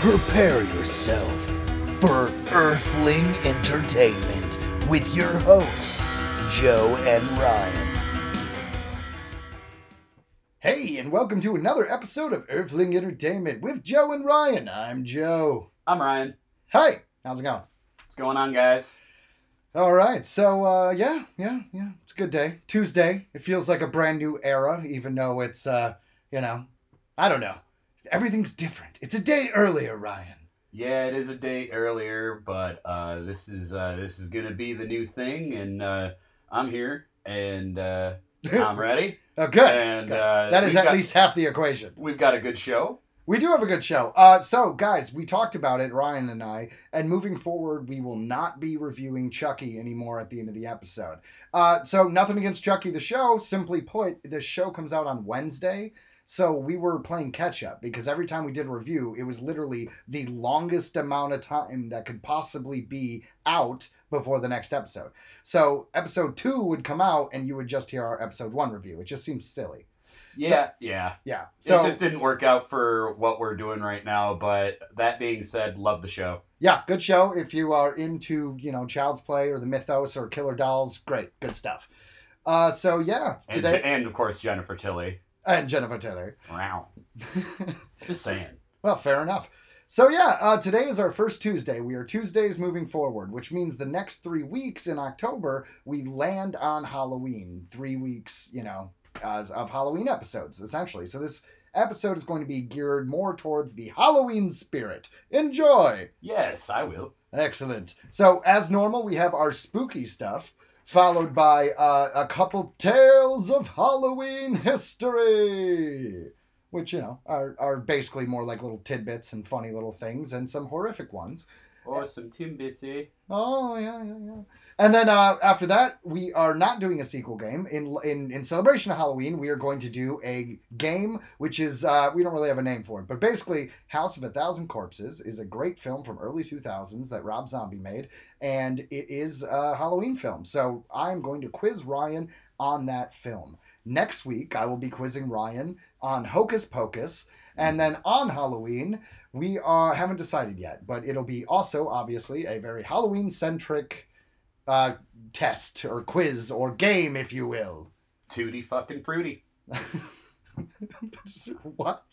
Prepare yourself for Earthling Entertainment with your hosts, Joe and Ryan. Hey, and welcome to another episode of Earthling Entertainment with Joe and Ryan. I'm Joe. I'm Ryan. Hey, how's it going? What's going on, guys? All right, so uh, yeah, yeah, yeah, it's a good day. Tuesday. It feels like a brand new era, even though it's, uh, you know, I don't know. Everything's different. It's a day earlier, Ryan. Yeah, it is a day earlier, but uh, this is uh, this is gonna be the new thing, and uh, I'm here, and uh, I'm ready. oh, good. And Good. uh, that is at got- least half the equation. we've got a good show. We do have a good show. Uh, so, guys, we talked about it, Ryan and I, and moving forward, we will not be reviewing Chucky anymore at the end of the episode. Uh, so, nothing against Chucky the show. Simply put, the show comes out on Wednesday. So, we were playing catch up because every time we did a review, it was literally the longest amount of time that could possibly be out before the next episode. So, episode two would come out, and you would just hear our episode one review. It just seems silly. Yeah, yeah. Yeah. So, it just didn't work out for what we're doing right now. But that being said, love the show. yeah, good show. If you are into, you know, Child's Play or the Mythos or Killer Dolls, great, good stuff. Uh, so yeah, And, and of course Jennifer Tilly. And Jennifer Taylor. Wow. Just saying. well, fair enough. So yeah, uh, today is our first Tuesday. We are Tuesdays moving forward, which means the next three weeks in October we land on Halloween. Three weeks, you know, as of Halloween episodes essentially. So this episode is going to be geared more towards the Halloween spirit. Enjoy. Yes, I will. Excellent. So, as normal, we have our spooky stuff, followed by uh, a couple tales of Halloween history, which, you know, are, are basically more like little tidbits and funny little things, and some horrific ones. Or some Timbits, eh? Oh, yeah, yeah, yeah. And then uh, after that, we are not doing a sequel game. In, in in celebration of Halloween, we are going to do a game which is uh, we don't really have a name for it, but basically, House of a Thousand Corpses is a great film from early 2000s that Rob Zombie made, and it is a Halloween film. So I'm going to quiz Ryan on that film. Next week, I will be quizzing Ryan on Hocus Pocus, and then on Halloween, we uh, haven't decided yet, but it'll be also obviously a very Halloween centric uh, test or quiz or game, if you will. Tootie fucking fruity. what?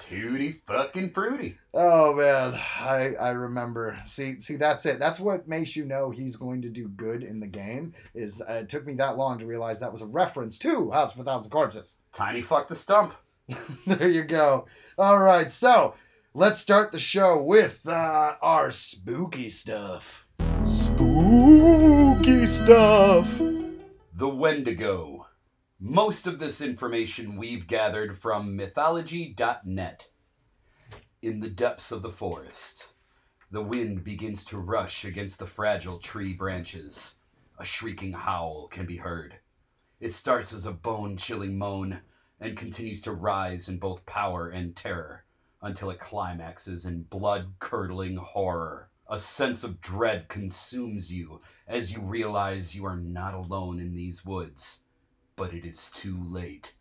Tootie fucking fruity. Oh man, I I remember. See see that's it. That's what makes you know he's going to do good in the game. Is uh, it took me that long to realize that was a reference to House of a Thousand Corpses. Tiny fuck the stump. there you go. All right, so let's start the show with uh, our spooky stuff. Spooky stuff. The Wendigo. Most of this information we've gathered from mythology.net. In the depths of the forest, the wind begins to rush against the fragile tree branches. A shrieking howl can be heard. It starts as a bone chilling moan and continues to rise in both power and terror until it climaxes in blood curdling horror. A sense of dread consumes you as you realize you are not alone in these woods. But it is too late.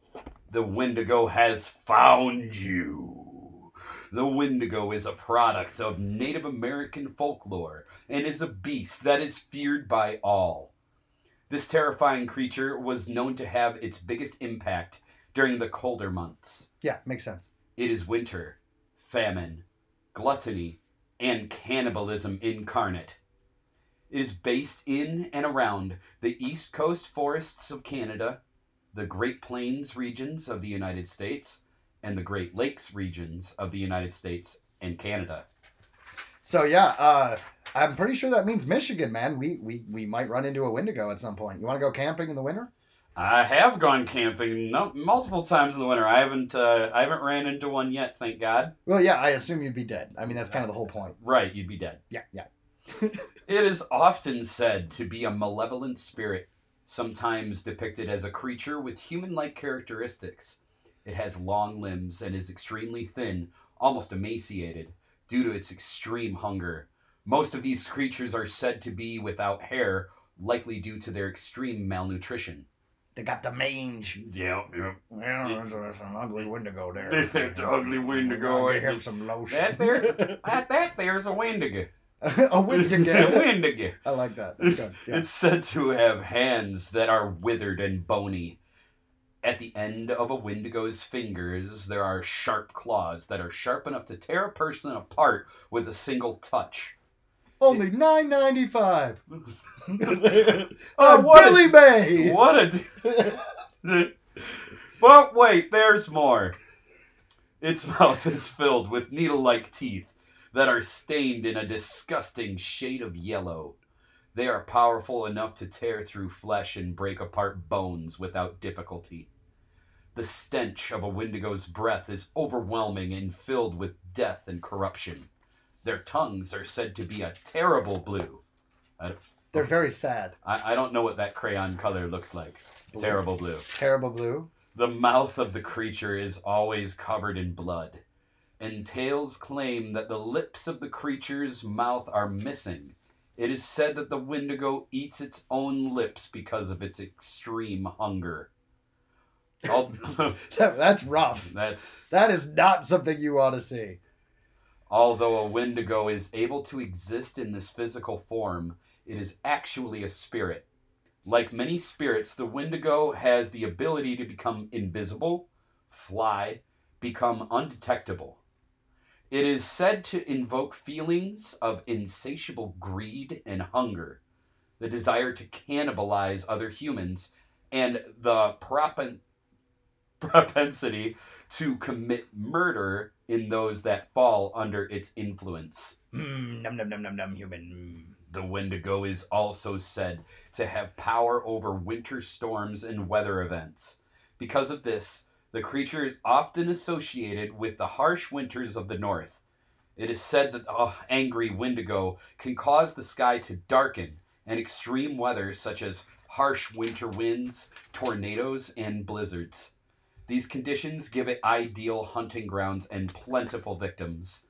The Wendigo has found you. The Wendigo is a product of Native American folklore and is a beast that is feared by all. This terrifying creature was known to have its biggest impact during the colder months. Yeah, makes sense. It is winter, famine, gluttony, and cannibalism incarnate. It is based in and around the East Coast forests of Canada, the Great Plains regions of the United States, and the Great Lakes regions of the United States and Canada. So yeah, uh, I'm pretty sure that means Michigan, man. We we we might run into a Wendigo at some point. You want to go camping in the winter? I have gone camping no, multiple times in the winter. I haven't uh, I haven't ran into one yet, thank God. Well, yeah, I assume you'd be dead. I mean, that's kind of the whole point. Right, you'd be dead. Yeah, yeah. It is often said to be a malevolent spirit, sometimes depicted as a creature with human like characteristics. It has long limbs and is extremely thin, almost emaciated, due to its extreme hunger. Most of these creatures are said to be without hair, likely due to their extreme malnutrition. They got the mange. Yeah, yeah. Yeah, that's, that's an ugly Wendigo there. It's an ugly Wendigo. Get him some lotion. That there, at that there's a Wendigo. a Wendigo. a Wendigo. I like that. Good. Yeah. It's said to have hands that are withered and bony. At the end of a Wendigo's fingers, there are sharp claws that are sharp enough to tear a person apart with a single touch. Only nine ninety five. Oh, what a- Billy Mays. What a. but wait, there's more. Its mouth is filled with needle like teeth that are stained in a disgusting shade of yellow. They are powerful enough to tear through flesh and break apart bones without difficulty. The stench of a Wendigo's breath is overwhelming and filled with death and corruption. Their tongues are said to be a terrible blue. They're very sad. I, I don't know what that crayon color looks like. Blue. Terrible blue. Terrible blue. The mouth of the creature is always covered in blood, and tales claim that the lips of the creature's mouth are missing. It is said that the Wendigo eats its own lips because of its extreme hunger. Al- That's rough. That's That is not something you want to see. Although a Wendigo is able to exist in this physical form, it is actually a spirit. Like many spirits, the Wendigo has the ability to become invisible, fly, become undetectable. It is said to invoke feelings of insatiable greed and hunger, the desire to cannibalize other humans, and the propen- propensity to commit murder in those that fall under its influence. Mm, num num num num num human. The Wendigo is also said to have power over winter storms and weather events. Because of this, the creature is often associated with the harsh winters of the north. It is said that the angry Wendigo can cause the sky to darken, and extreme weather, such as harsh winter winds, tornadoes, and blizzards. These conditions give it ideal hunting grounds and plentiful victims,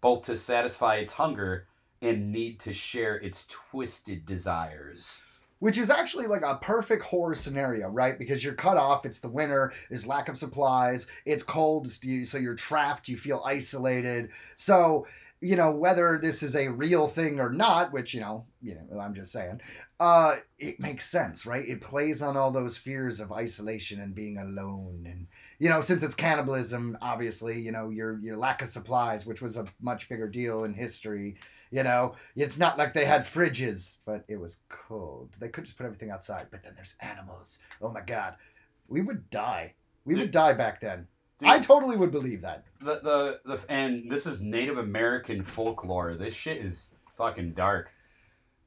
both to satisfy its hunger and need to share its twisted desires. Which is actually like a perfect horror scenario, right? Because you're cut off, it's the winter, there's lack of supplies, it's cold, so you're trapped, you feel isolated. So, you know, whether this is a real thing or not, which, you know, you know, I'm just saying, uh, it makes sense, right? It plays on all those fears of isolation and being alone and you know, since it's cannibalism, obviously, you know, your your lack of supplies, which was a much bigger deal in history. You know, it's not like they had fridges, but it was cold. They could just put everything outside. But then there's animals. Oh my god, we would die. We would die back then. Dude, I totally would believe that. the, the the and this is Native American folklore. This shit is fucking dark.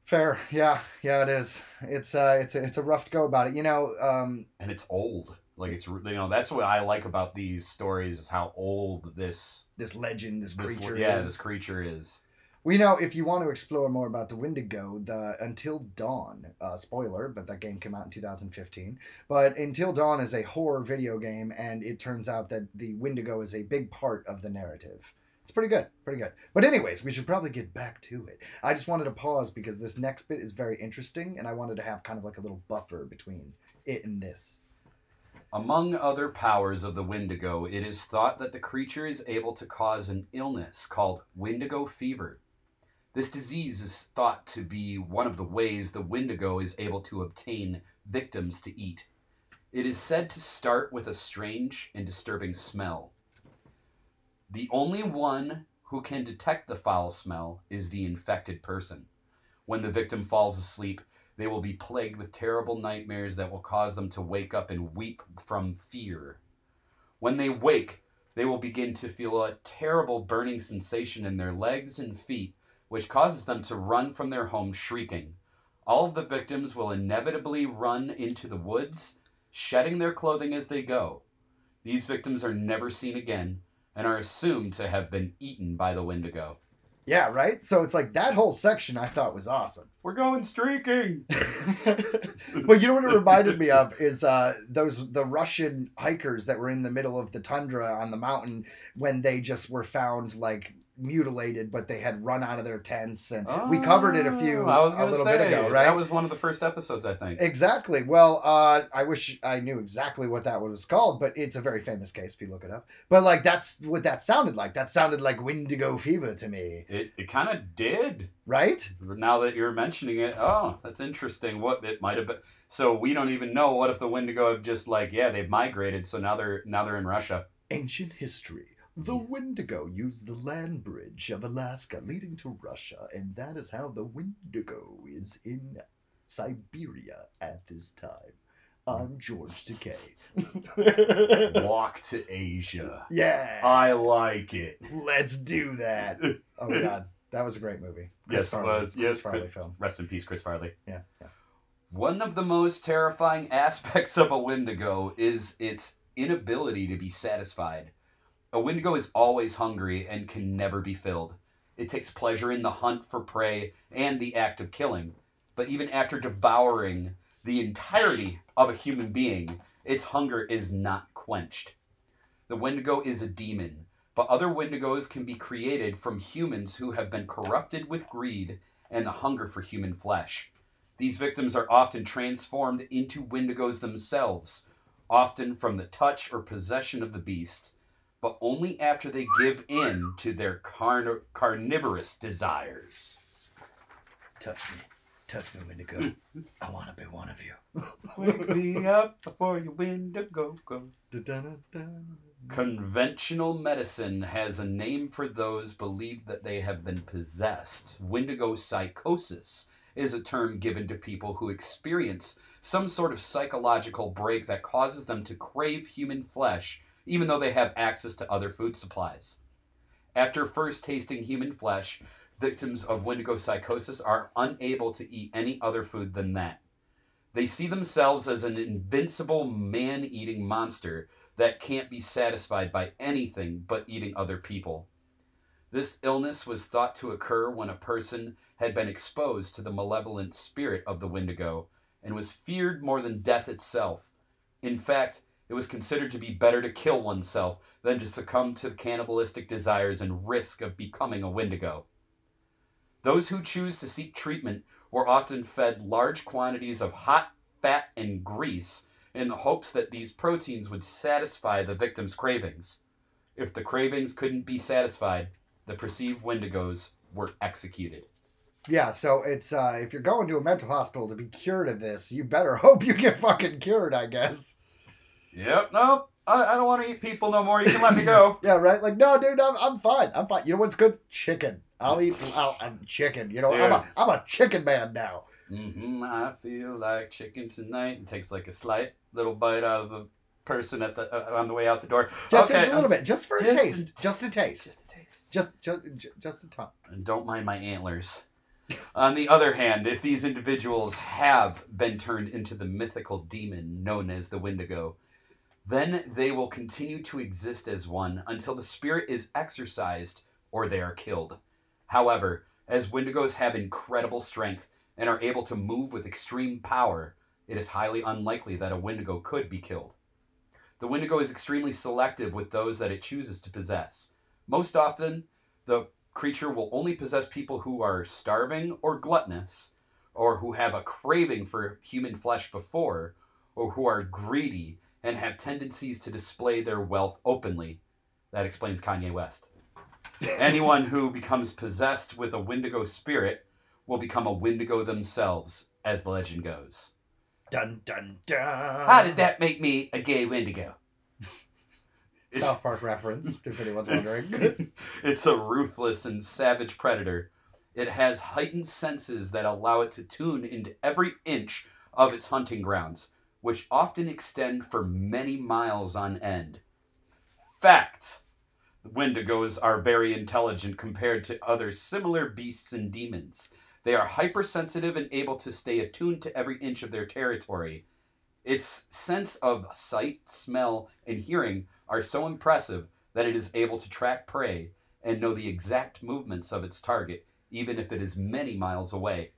Fair, yeah, yeah, it is. It's uh, it's a, it's a rough go about it. You know, um, and it's old. Like it's you know that's what I like about these stories is how old this this legend, this this creature. yeah is. this creature is. We know if you want to explore more about the Wendigo, the Until Dawn, uh, spoiler, but that game came out in 2015. But Until Dawn is a horror video game, and it turns out that the Wendigo is a big part of the narrative. It's pretty good, pretty good. But anyways, we should probably get back to it. I just wanted to pause because this next bit is very interesting, and I wanted to have kind of like a little buffer between it and this. Among other powers of the Wendigo, it is thought that the creature is able to cause an illness called Wendigo fever. This disease is thought to be one of the ways the Wendigo is able to obtain victims to eat. It is said to start with a strange and disturbing smell. The only one who can detect the foul smell is the infected person. When the victim falls asleep, they will be plagued with terrible nightmares that will cause them to wake up and weep from fear. When they wake, they will begin to feel a terrible burning sensation in their legs and feet, which causes them to run from their home shrieking. All of the victims will inevitably run into the woods, shedding their clothing as they go. These victims are never seen again and are assumed to have been eaten by the Wendigo. Yeah, right? So it's like that whole section I thought was awesome. We're going streaking! but you know what it reminded me of is uh, those the Russian hikers that were in the middle of the tundra on the mountain when they just were found like mutilated, but they had run out of their tents, and we covered it a few Oh, I was a little say, bit ago, right? That was one of the first episodes, I think. Exactly. Well, uh, I wish I knew exactly what that was called, but it's a very famous case if you look it up. But like that's what that sounded like. That sounded like Wendigo fever to me, It it kind of did. right? Now that you're mentioning it, oh, that's interesting. What it might have been. So we don't even know. What if the Wendigo have just like, yeah, they've migrated, so now they're now they're in Russia. Ancient history. The Wendigo used the land bridge of Alaska leading to Russia, and that is how the Wendigo is in Siberia at this time. I'm George Takei. Walk to Asia. yeah, I like it. let's do that. Oh god, that was a great movie. Yes, it Farley. was. Yes, Chris Farley Chris- film. Rest in peace, Chris Farley. Yeah, yeah. One of the most terrifying aspects of a Wendigo is its inability to be satisfied. A Wendigo is always hungry and can never be filled. It takes pleasure in the hunt for prey and the act of killing. But even after devouring the entirety of a human being, its hunger is not quenched. The Wendigo is a demon, but other Wendigos can be created from humans who have been corrupted with greed and the hunger for human flesh. These victims are often transformed into Wendigos themselves, often from the touch or possession of the beast, but only after they give in to their carn- carnivorous desires. Touch me. Touch me, Wendigo. Hmm. I want to be one of you. Wake me up before your Wendigo go. Da-da-da-da. Conventional medicine has a name for those believed that they have been possessed. Wendigo psychosis is a term given to people who experience some sort of psychological break that causes them to crave human flesh, even though they have access to other food supplies. After first tasting human flesh, victims of Wendigo psychosis are unable to eat any other food than that. They see themselves as an invincible man eating monster that can't be satisfied by anything but eating other people. This illness was thought to occur when a person had been exposed to the malevolent spirit of the Wendigo and was feared more than death itself. In fact, it was considered to be better to kill oneself than to succumb to cannibalistic desires and risk of becoming a Wendigo. Those who choose to seek treatment were often fed large quantities of hot fat and grease in the hopes that these proteins would satisfy the victim's cravings. If the cravings couldn't be satisfied, the perceived Wendigos were executed. Yeah, so it's uh if you're going to a mental hospital to be cured of this, you better hope you get fucking cured, I guess. Yep, nope. I, I don't want to eat people no more. You can let me go. Yeah, right? Like, no, dude, I'm, I'm fine. I'm fine. You know what's good? Chicken. I'll eat I'll, I'm chicken. You know, I'm, a, I'm a chicken man now. Hmm I feel like chicken tonight. And takes like a slight little bite out of the person at the uh, on the way out the door. Just, Okay, a little bit. Just for a just a- taste. just a taste. Just a taste. Just, just, just a ton. And don't mind my antlers. On the other hand, if these individuals have been turned into the mythical demon known as the Wendigo, then they will continue to exist as one until the spirit is exorcised or they are killed. However, as Wendigos have incredible strength and are able to move with extreme power, it is highly unlikely that a Wendigo could be killed. The Wendigo is extremely selective with those that it chooses to possess. Most often, the creature will only possess people who are starving or gluttonous, or who have a craving for human flesh before, or who are greedy and have tendencies to display their wealth openly. That explains Kanye West. Anyone who becomes possessed with a Wendigo spirit will become a Wendigo themselves, as the legend goes. Dun, dun, dun. How did that make me a gay Wendigo? It's- South Park reference, if anyone's wondering. it's a ruthless and savage predator. It has heightened senses that allow it to tune into every inch of its hunting grounds, which often extend for many miles on end. Fact Wendigos are very intelligent compared to other similar beasts and demons. They are hypersensitive and able to stay attuned to every inch of their territory. Its sense of sight, smell, and hearing are so impressive that it is able to track prey and know the exact movements of its target, even if it is many miles away.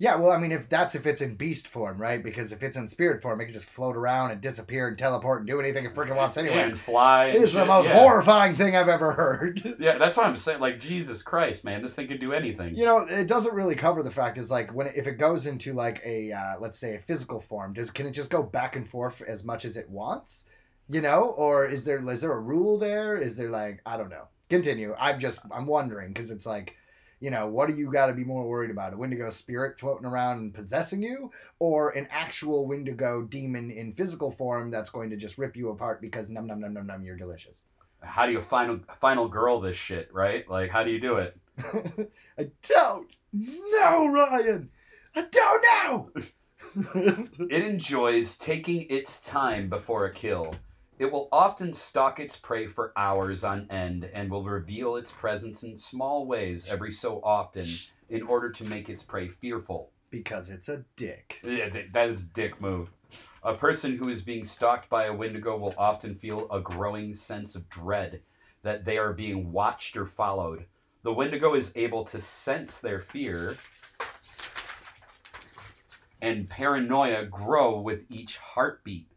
Yeah, well, I mean, if that's if it's in beast form, right? Because if it's in spirit form, it can just float around and disappear and teleport and do anything it freaking wants, anyways. And fly. It and is the most yeah. horrifying thing I've ever heard. Yeah, that's what I'm saying. Like Jesus Christ, man, this thing can do anything. You know, it doesn't really cover the fact is like when if it goes into like a uh, let's say a physical form, does can it just go back and forth as much as it wants? You know, or is there is there a rule there? Is there like I don't know. Continue. I'm just I'm wondering because it's like, you know, what do you got to be more worried about? A Wendigo spirit floating around and possessing you, or an actual Wendigo demon in physical form that's going to just rip you apart because num num num num num you're delicious. How do you final final girl this shit, right? Like, how do you do it? I don't know, Ryan. I don't know. It enjoys taking its time before a kill. It will often stalk its prey for hours on end and will reveal its presence in small ways every so often in order to make its prey fearful. because it's a dick. Yeah, that is a dick move. A person who is being stalked by a Wendigo will often feel a growing sense of dread that they are being watched or followed. The Wendigo is able to sense their fear, and paranoia grow with each heartbeat.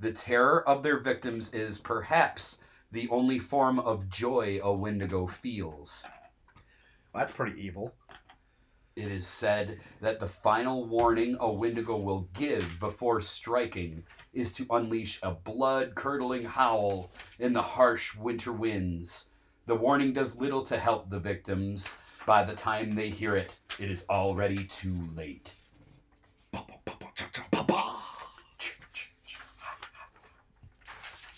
The terror of their victims is perhaps the only form of joy a Wendigo feels. That's pretty evil. It is said that the final warning a Wendigo will give before striking is to unleash a blood curdling howl in the harsh winter winds. The warning does little to help the victims. By the time they hear it, it is already too late.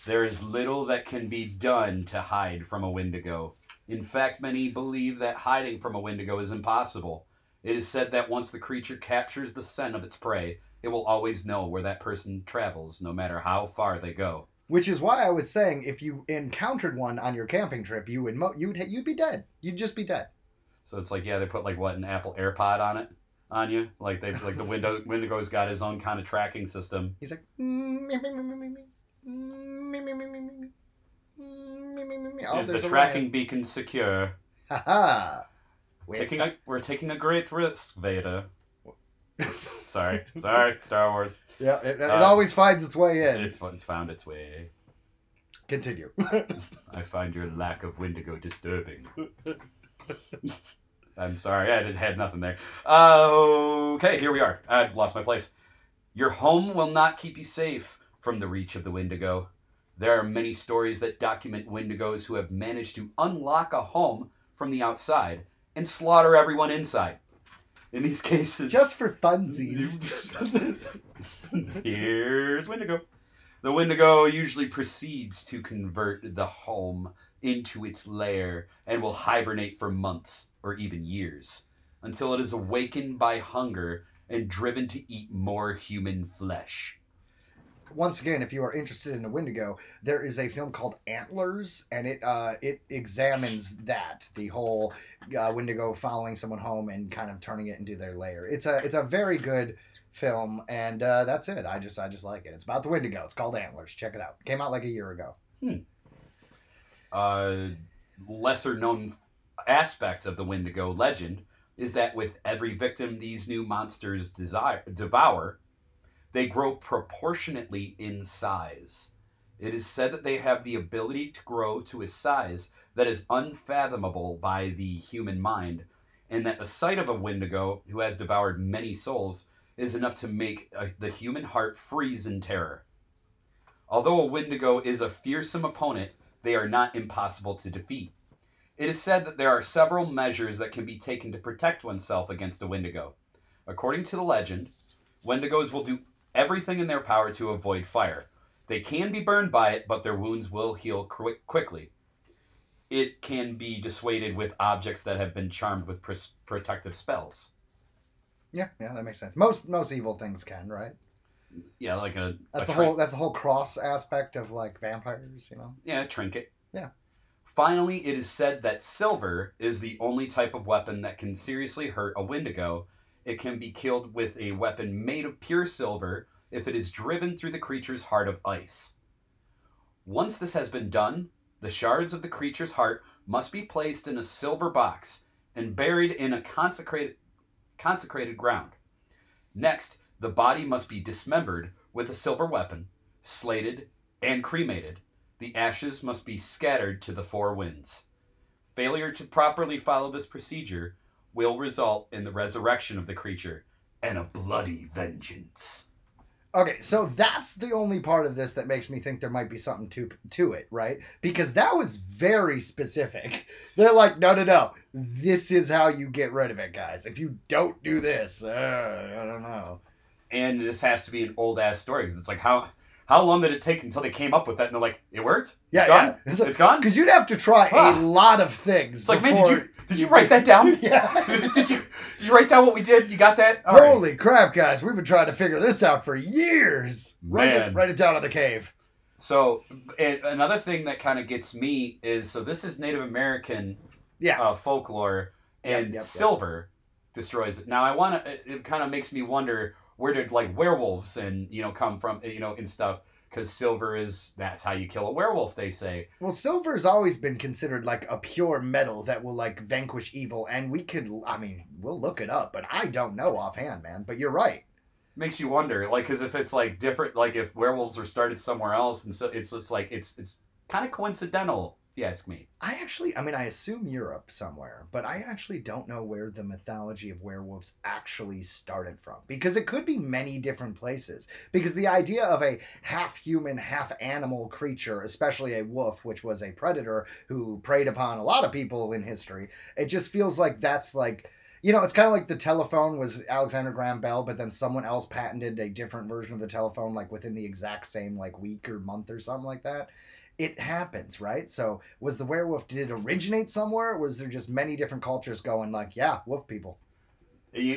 There is little that can be done to hide from a Wendigo. In fact, many believe that hiding from a Wendigo is impossible. It is said that once the creature captures the scent of its prey, it will always know where that person travels, no matter how far they go. Which is why I was saying if you encountered one on your camping trip, you would mo- you would you'd be dead. You'd just be dead. So it's like, yeah, they put like what an Apple AirPod on it, on you. Like they like the window Wendigo's got his own kind of tracking system. He's like, "Mm, Mm. Mm, me, me, me, me." Oh, is the tracking beacon secure? Haha. Taking a, we're taking a great risk, Vader. Sorry, sorry, Star Wars. yeah, it, it Uh, always finds its way in. It's it's found its way. Continue. I find your lack of Wendigo disturbing. I'm sorry, I had nothing there. Uh, okay, here we are. I've lost my place. Your home will not keep you safe from the reach of the Wendigo. There are many stories that document Wendigos who have managed to unlock a home from the outside and slaughter everyone inside. In these cases, Just for funsies. Here's Wendigo. The Wendigo usually proceeds to convert the home into its lair and will hibernate for months or even years until it is awakened by hunger and driven to eat more human flesh. Once again, if you are interested in a Wendigo, there is a film called Antlers, and it uh, it examines that the whole uh, Wendigo following someone home and kind of turning it into their lair. It's a it's a very good film, and uh, that's it. I just I just like it. It's about the Wendigo. It's called Antlers. Check it out. Came out like a year ago. Hmm. uh, lesser known aspect of the Wendigo legend is that with every victim these new monsters desire, devour, they grow proportionately in size. It is said that they have the ability to grow to a size that is unfathomable by the human mind, and that the sight of a Wendigo who has devoured many souls is enough to make uh, the human heart freeze in terror. Although a Wendigo is a fearsome opponent, they are not impossible to defeat. It is said that there are several measures that can be taken to protect oneself against a Wendigo. According to the legend, Wendigos will do everything in their power to avoid fire. They can be burned by it, but their wounds will heal quick, quickly. It can be dissuaded with objects that have been charmed with protective spells. Yeah, yeah, that makes sense. Most most evil things can, right? Yeah, like a, That's a the trin- whole that's the whole cross aspect of like vampires, you know. Yeah, a trinket. Yeah. Finally, it is said that silver is the only type of weapon that can seriously hurt a Wendigo. It can be killed with a weapon made of pure silver if it is driven through the creature's heart of ice. Once this has been done, the shards of the creature's heart must be placed in a silver box and buried in a consecrated consecrated ground. Next, the body must be dismembered with a silver weapon, slated, and cremated. The ashes must be scattered to the four winds. Failure to properly follow this procedure will result in the resurrection of the creature and a bloody vengeance. Okay, so that's the only part of this that makes me think there might be something to to it, right? Because that was very specific. They're like, no, no, no. This is how you get rid of it, guys. If you don't do this, uh, I don't know. And this has to be an old ass story because it's like how how long did it take until they came up with that? And they're like, it worked. Yeah, it's gone. yeah. It's like- it's gone. Because you'd have to try Ah. a lot of things. It's like, man, did you did you write that down? Yeah. did you did you write down what we did? You got that? All right. Holy crap, guys! We've been trying to figure this out for years. Write it, write it down in the cave. So another thing that kind of gets me is so this is Native American Yeah. uh, folklore, and yep, yep. silver destroys it. Now I want to. It, it kind of makes me wonder where did like werewolves and you know come from you know and stuff because silver is that's how you kill a werewolf. They say Well, silver's always been considered like a pure metal that will like vanquish evil, and we could. I mean, we'll look it up, but I don't know offhand, man. But you're right. makes you wonder like because if it's like different like if werewolves are started somewhere else and so it's just like it's it's kind of coincidental. You ask me. I actually, I mean, I assume Europe somewhere, but I actually don't know where the mythology of werewolves actually started from because it could be many different places. Because the idea of a half human, half animal creature, especially a wolf, which was a predator who preyed upon a lot of people in history, it just feels like that's like. You know, it's kind of like the telephone was Alexander Graham Bell, but then someone else patented a different version of the telephone, like within the exact same like week or month or something like that it happens, right? So was the werewolf did it originate somewhere? Or was there just many different cultures going like, yeah, wolf people?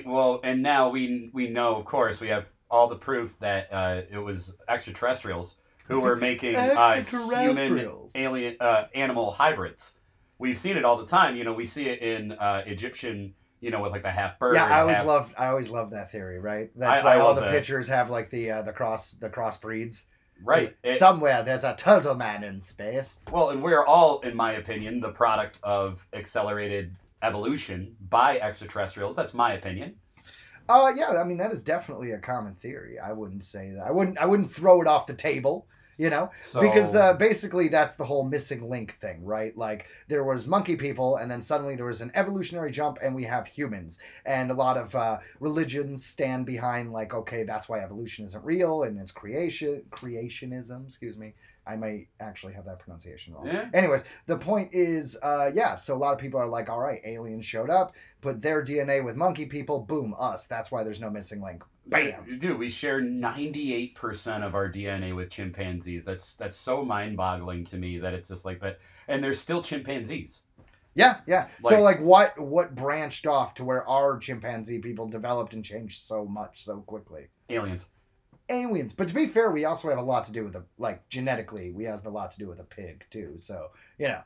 Well, and now we we know, of course, we have all the proof that uh, it was extraterrestrials who were making uh, human alien uh, animal hybrids. We've seen it all the time. You know, we see it in uh, Egyptian. You know, with like the half bird. yeah, I always half- loved I always loved that theory, right? That's I- why I all the that. pictures have like the uh, the cross the cross breeds. Right. It- Somewhere there's a turtle man in space. well, and we're all, in my opinion, the product of accelerated evolution by extraterrestrials. That's my opinion. Uh yeah, I mean that is definitely a common theory. I wouldn't say that. I wouldn't I wouldn't throw it off the table. You know, so, because uh, basically that's the whole missing link thing right? Like there was monkey people and then suddenly there was an evolutionary jump and we have humans. And a lot of uh, religions stand behind like okay that's why evolution isn't real and it's creation creationism excuse me. I might actually have that pronunciation wrong. Yeah. anyways the point is uh, yeah so a lot of people are like all right aliens showed up put their dna with monkey people boom us. That's why there's no missing link bam Dude, we share 98% of our DNA with chimpanzees. That's that's so mind-boggling to me that it's just like that. And they're still chimpanzees. Yeah, yeah. so Like- like what what branched off to where our chimpanzee people developed and changed so much so quickly? Aliens. Aliens. But to be fair, we also have a lot to do with the like genetically, we have a lot to do with a pig too. So, you know.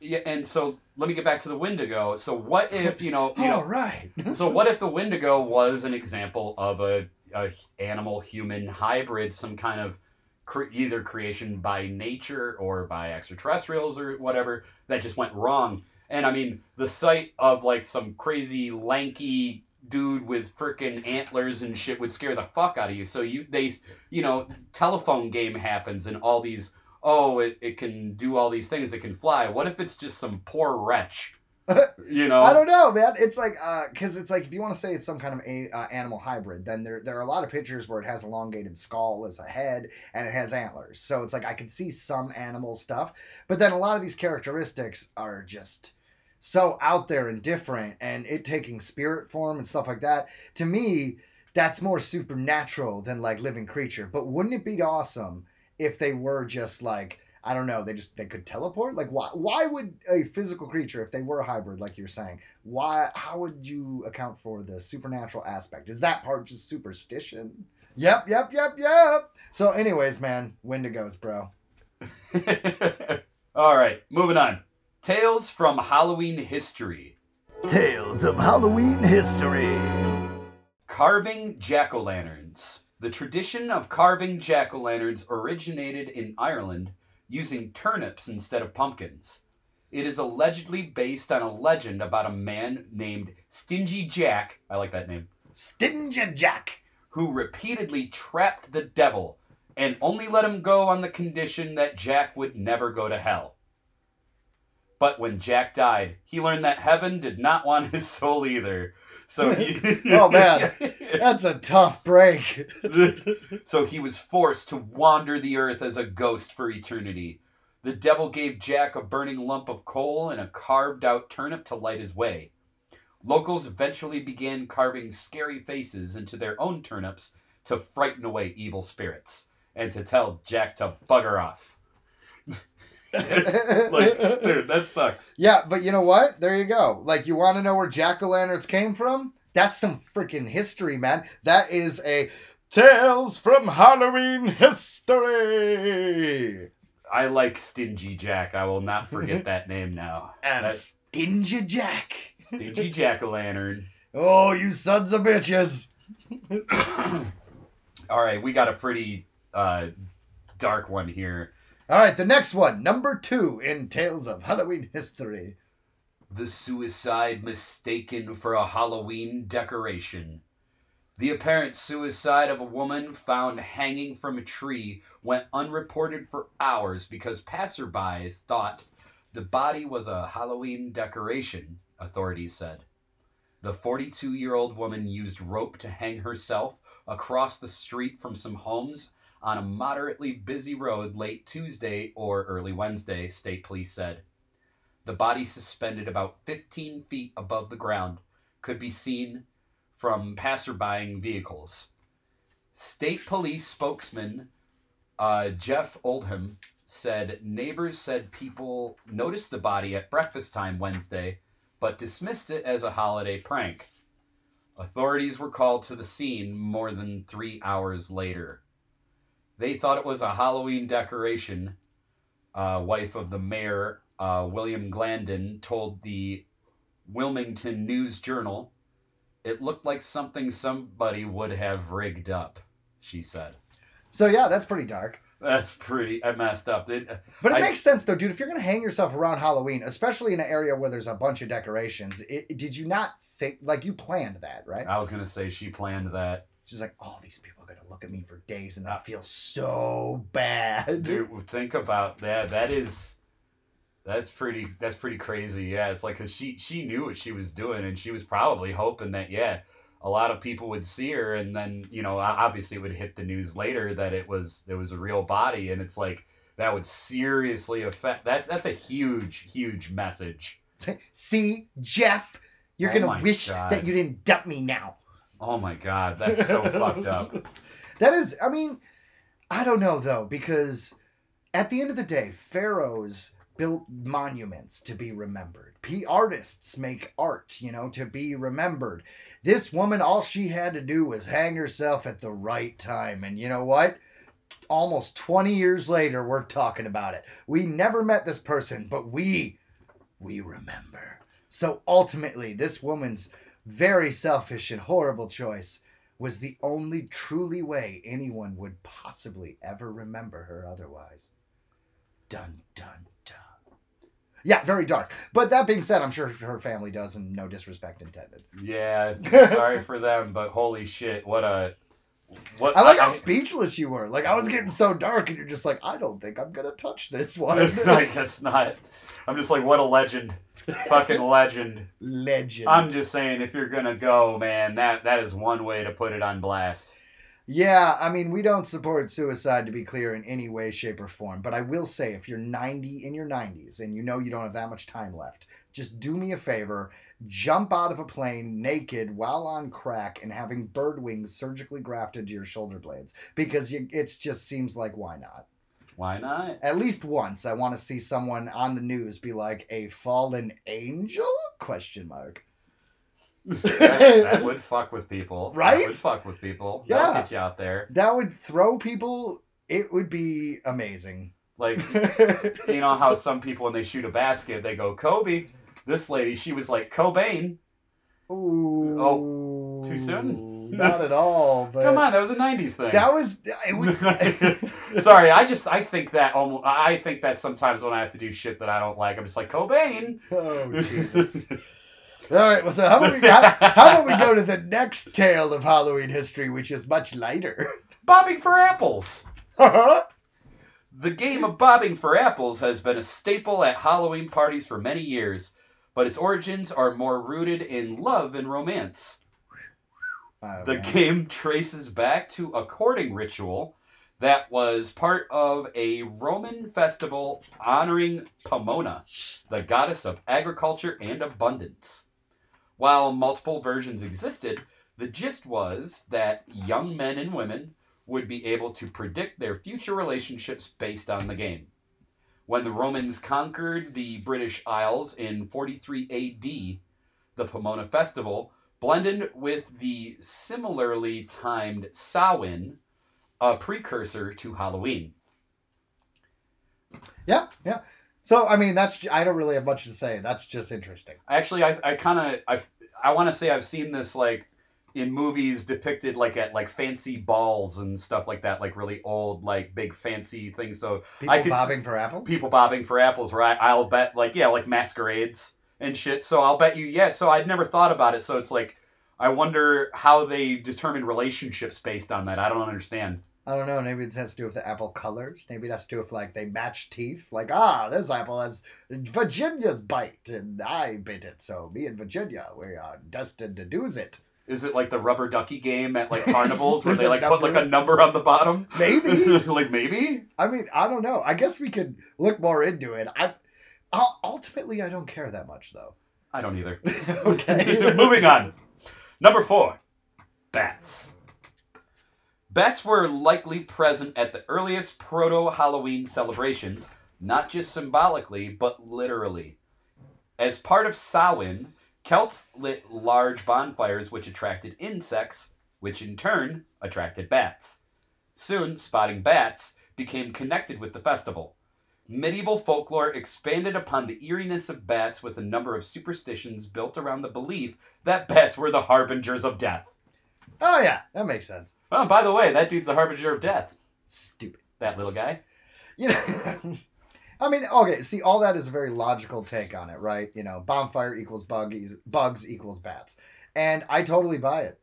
Yeah, and so let me get back to the Wendigo. So what if, you know, you know All right. so what if the Wendigo was an example of a, a animal human hybrid, some kind of cre- either creation by nature or by extraterrestrials or whatever that just went wrong? And I mean, the sight of like some crazy lanky dude with freaking antlers and shit would scare the fuck out of you. So you they you know telephone game happens and all these oh it, it can do all these things it can fly. What if it's just some poor wretch? You know. I don't know, man. It's like uh cuz it's like if you want to say it's some kind of a uh, animal hybrid, then there there are a lot of pictures where it has elongated skull as a head and it has antlers. So it's like I can see some animal stuff, but then a lot of these characteristics are just so out there and different and it taking spirit form and stuff like that. To me, that's more supernatural than like living creature. But wouldn't it be awesome if they were just like I don't know. They just they could teleport. Like why? Why would a physical creature, if they were a hybrid, like you're saying, why? How would you account for the supernatural aspect? Is that part just superstition? Yep, yep, yep, yep. So, anyways, man, Wendigos, bro. All right, moving on. Tales from Halloween history. Tales of Halloween history. Carving jack o' lanterns. The tradition of carving jack o' lanterns originated in Ireland using turnips instead of pumpkins. It is allegedly based on a legend about a man named Stingy Jack. I like that name. Stingy Jack. who repeatedly trapped the devil and only let him go on the condition that Jack would never go to hell. But when Jack died, he learned that heaven did not want his soul either. So he Oh, man. That's a tough break. so he was forced to wander the earth as a ghost for eternity. The devil gave Jack a burning lump of coal and a carved out turnip to light his way. Locals eventually began carving scary faces into their own turnips to frighten away evil spirits and to tell Jack to bugger off. like, dude, that sucks. Yeah, but you know what? There you go. Like, you want to know where jack o' lanterns came from? That's some freaking history, man. That is a Tales from Halloween history. I like Stingy Jack. I will not forget that name now. And That Stingy Jack. Stingy Jack o' Lantern. Oh, you sons of bitches. All right, we got a pretty uh, dark one here. All right, the next one, number two in Tales of Halloween history. The suicide mistaken for a Halloween decoration. The apparent suicide of a woman found hanging from a tree went unreported for hours because passerbys thought the body was a Halloween decoration, authorities said. The 42 year old woman used rope to hang herself across the street from some homes on a moderately busy road late Tuesday or early Wednesday, state police said. The body, suspended about 15 feet above the ground, could be seen from passerbying vehicles. State police spokesman uh, Jeff Oldham said neighbors said people noticed the body at breakfast time Wednesday, but dismissed it as a holiday prank. Authorities were called to the scene more than three hours later. They thought it was a Halloween decoration. Uh, wife of the mayor, uh, William Glandon, told the Wilmington News Journal, "It looked like something somebody would have rigged up." She said, So, yeah, that's pretty dark. "That's pretty. I messed up. Did But it I- makes sense, though, dude. If you're going to hang yourself around Halloween, especially in an area where there's a bunch of decorations, it, did you not think, like, you planned that, right? I was gonna say she planned that. She's like, oh, these people are going to look at me for days and I feel so bad. Dude, think about that. That is, that's pretty. That's pretty crazy. Yeah, it's like because she she knew what she was doing, and she was probably hoping that yeah, a lot of people would see her, and then you know obviously it would hit the news later that it was it was a real body, and it's like that would seriously affect. That's that's a huge huge message. See, Jeff, you're Oh gonna wish God. that you didn't dump me now. Oh my god, that's so fucked up. That is, I mean, I don't know though, because at the end of the day, pharaohs built monuments to be remembered. P artists make art, you know, to be remembered. This woman, all she had to do was hang herself at the right time. And you know what? Almost 20 years later, we're talking about it. We never met this person, but we, we remember. So ultimately, this woman's very selfish and horrible choice was the only truly way anyone would possibly ever remember her otherwise. Dun dun dun. Yeah, very dark. But that being said, I'm sure her family does, and no disrespect intended. Yeah, sorry for them, but holy shit, what a what I like how I- speechless you were. Like I was getting so dark, and you're just like, I don't think I'm gonna touch this one. I guess not. I'm just like, what a legend. Fucking legend. Legend. I'm just saying, if you're gonna go, man, that that is one way to put it on blast. Yeah, I mean, we don't support suicide to be clear in any way, shape, or form. But I will say, if you're 90 in your 90s and you know you don't have that much time left, just do me a favor jump out of a plane naked while on crack and having bird wings surgically grafted to your shoulder blades because you, it just seems like why not? Why not? At least once, I want to see someone on the news be like a fallen angel? Question mark. That's, that would fuck with people. Right? That would fuck with people. Yeah. That'll get you out there. That would throw people. It would be amazing. Like, you know how some people when they shoot a basket, they go Kobe. This lady, she was like Cobain. Ooh. Oh, too soon? Not at all. But Come on, that was a '90s thing. That was. It was Sorry, I just I think that almost I think that sometimes when I have to do shit that I don't like, I'm just like Cobain. oh Jesus! All right. Well, so how about we how, how about we go to the next tale of Halloween history, which is much lighter. Bobbing for apples. Uh-huh. The game of bobbing for apples has been a staple at Halloween parties for many years, but its origins are more rooted in love and romance. Oh, The man. game traces back to a courting ritual that was part of a Roman festival honoring Pomona, the goddess of agriculture and abundance. While multiple versions existed, the gist was that young men and women would be able to predict their future relationships based on the game. When the Romans conquered the British Isles in 43 AD, the Pomona festival blended with the similarly timed Samhain, a precursor to Halloween. Yeah, yeah. So I mean, that's I don't really have much to say. That's just interesting. Actually, I, I kind of I, I want to say I've seen this like in movies depicted like at like fancy balls and stuff like that, like really old like big fancy things. So People I could bobbing for apples. people bobbing for apples, right? I'll bet like yeah, like masquerades and shit. So I'll bet you yeah. So I'd never thought about it. So it's like I wonder how they determine relationships based on that. I don't understand. I don't know. Maybe it has to do with the apple colors. Maybe it has to do with like they match teeth. Like ah, this apple has Virginia's bite, and I bit it. So me and Virginia, we are destined to do it. Is it like the rubber ducky game at like carnivals where they like put like a number on the bottom? Maybe. like maybe? I mean, I don't know. I guess we could look more into it. I ultimately I don't care that much though. I don't either. okay. Moving on. Number four, bats. Bats were likely present at the earliest proto Halloween celebrations, not just symbolically, but literally. As part of Samhain, Celts lit large bonfires which attracted insects, which in turn attracted bats. Soon, spotting bats became connected with the festival. Medieval folklore expanded upon the eeriness of bats with a number of superstitions built around the belief that bats were the harbingers of death. Oh yeah, that makes sense. Oh, by the way, that dude's the harbinger of death. Stupid. That little guy. You know. I mean, okay. See, all that is a very logical take on it, right? You know, bonfire equals bugs, bugs equals bats, and I totally buy it.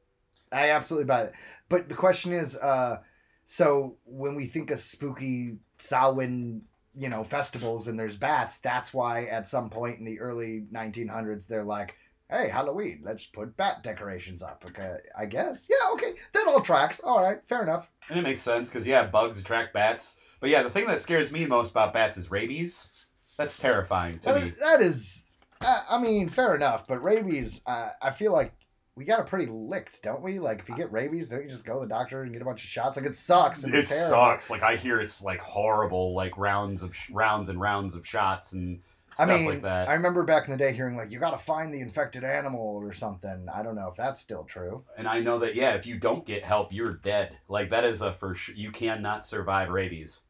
I absolutely buy it. But the question is, uh, so when we think of spooky Samhain, you know, festivals and there's bats, that's why at some point in the early 1900s they're like, "Hey, Halloween, let's put bat decorations up." Okay, I guess. Yeah, okay, that all tracks. All right, fair enough. And it makes sense because, yeah, bugs attract bats. But yeah, the thing that scares me most about bats is rabies. That's terrifying to That me. is- that is, uh, I mean, fair enough. But rabies, uh, I feel like we got it pretty licked, don't we? Like, if you uh, get rabies, don't you just go to the doctor and get a bunch of shots? Like, it sucks. It sucks. Like I hear it's like horrible, like rounds of sh- rounds and rounds of shots and I stuff mean, like that. I remember back in the day hearing like you got to find the infected animal or something. I don't know if that's still true. And I know that yeah, if you don't get help, you're dead. Like that is a for sure. You cannot survive rabies.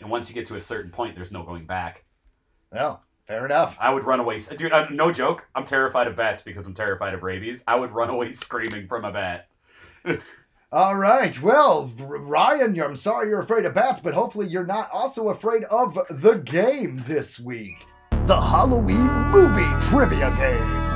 And once you get to a certain point, there's no going back. Well, fair enough. I would run away, dude. I'm, no joke. I'm terrified of bats because I'm terrified of rabies. I would run away screaming from a bat. All right. Well, Ryan, I'm sorry you're afraid of bats, but hopefully you're not also afraid of the game this week. The Halloween movie trivia game.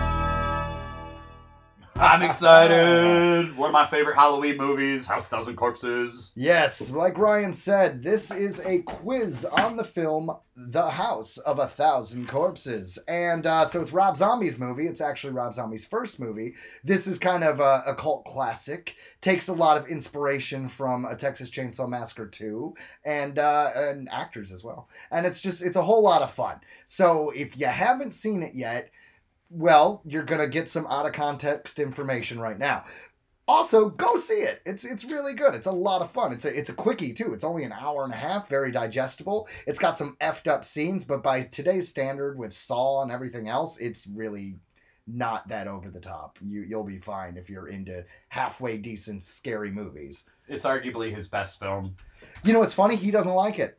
I'm excited. One of my favorite Halloween movies, House Thousand Corpses. Yes, like Ryan said, this is a quiz on the film The House of a Thousand Corpses. And uh, so it's Rob Zombie's movie. It's actually Rob Zombie's first movie. This is kind of a, a cult classic. Takes a lot of inspiration from A Texas Chainsaw Massacre 2 and, uh, and actors as well. And it's just, it's a whole lot of fun. So if you haven't seen it yet, well, you're going to get some out of context information right now. Also, go see it. It's it's really good. It's a lot of fun. It's a it's a quickie too. It's only an hour and a half, very digestible. It's got some effed up scenes, but by today's standard with Saw and everything else, it's really not that over the top. You you'll be fine if you're into halfway decent scary movies. It's arguably his best film. You know what's funny? He doesn't like it.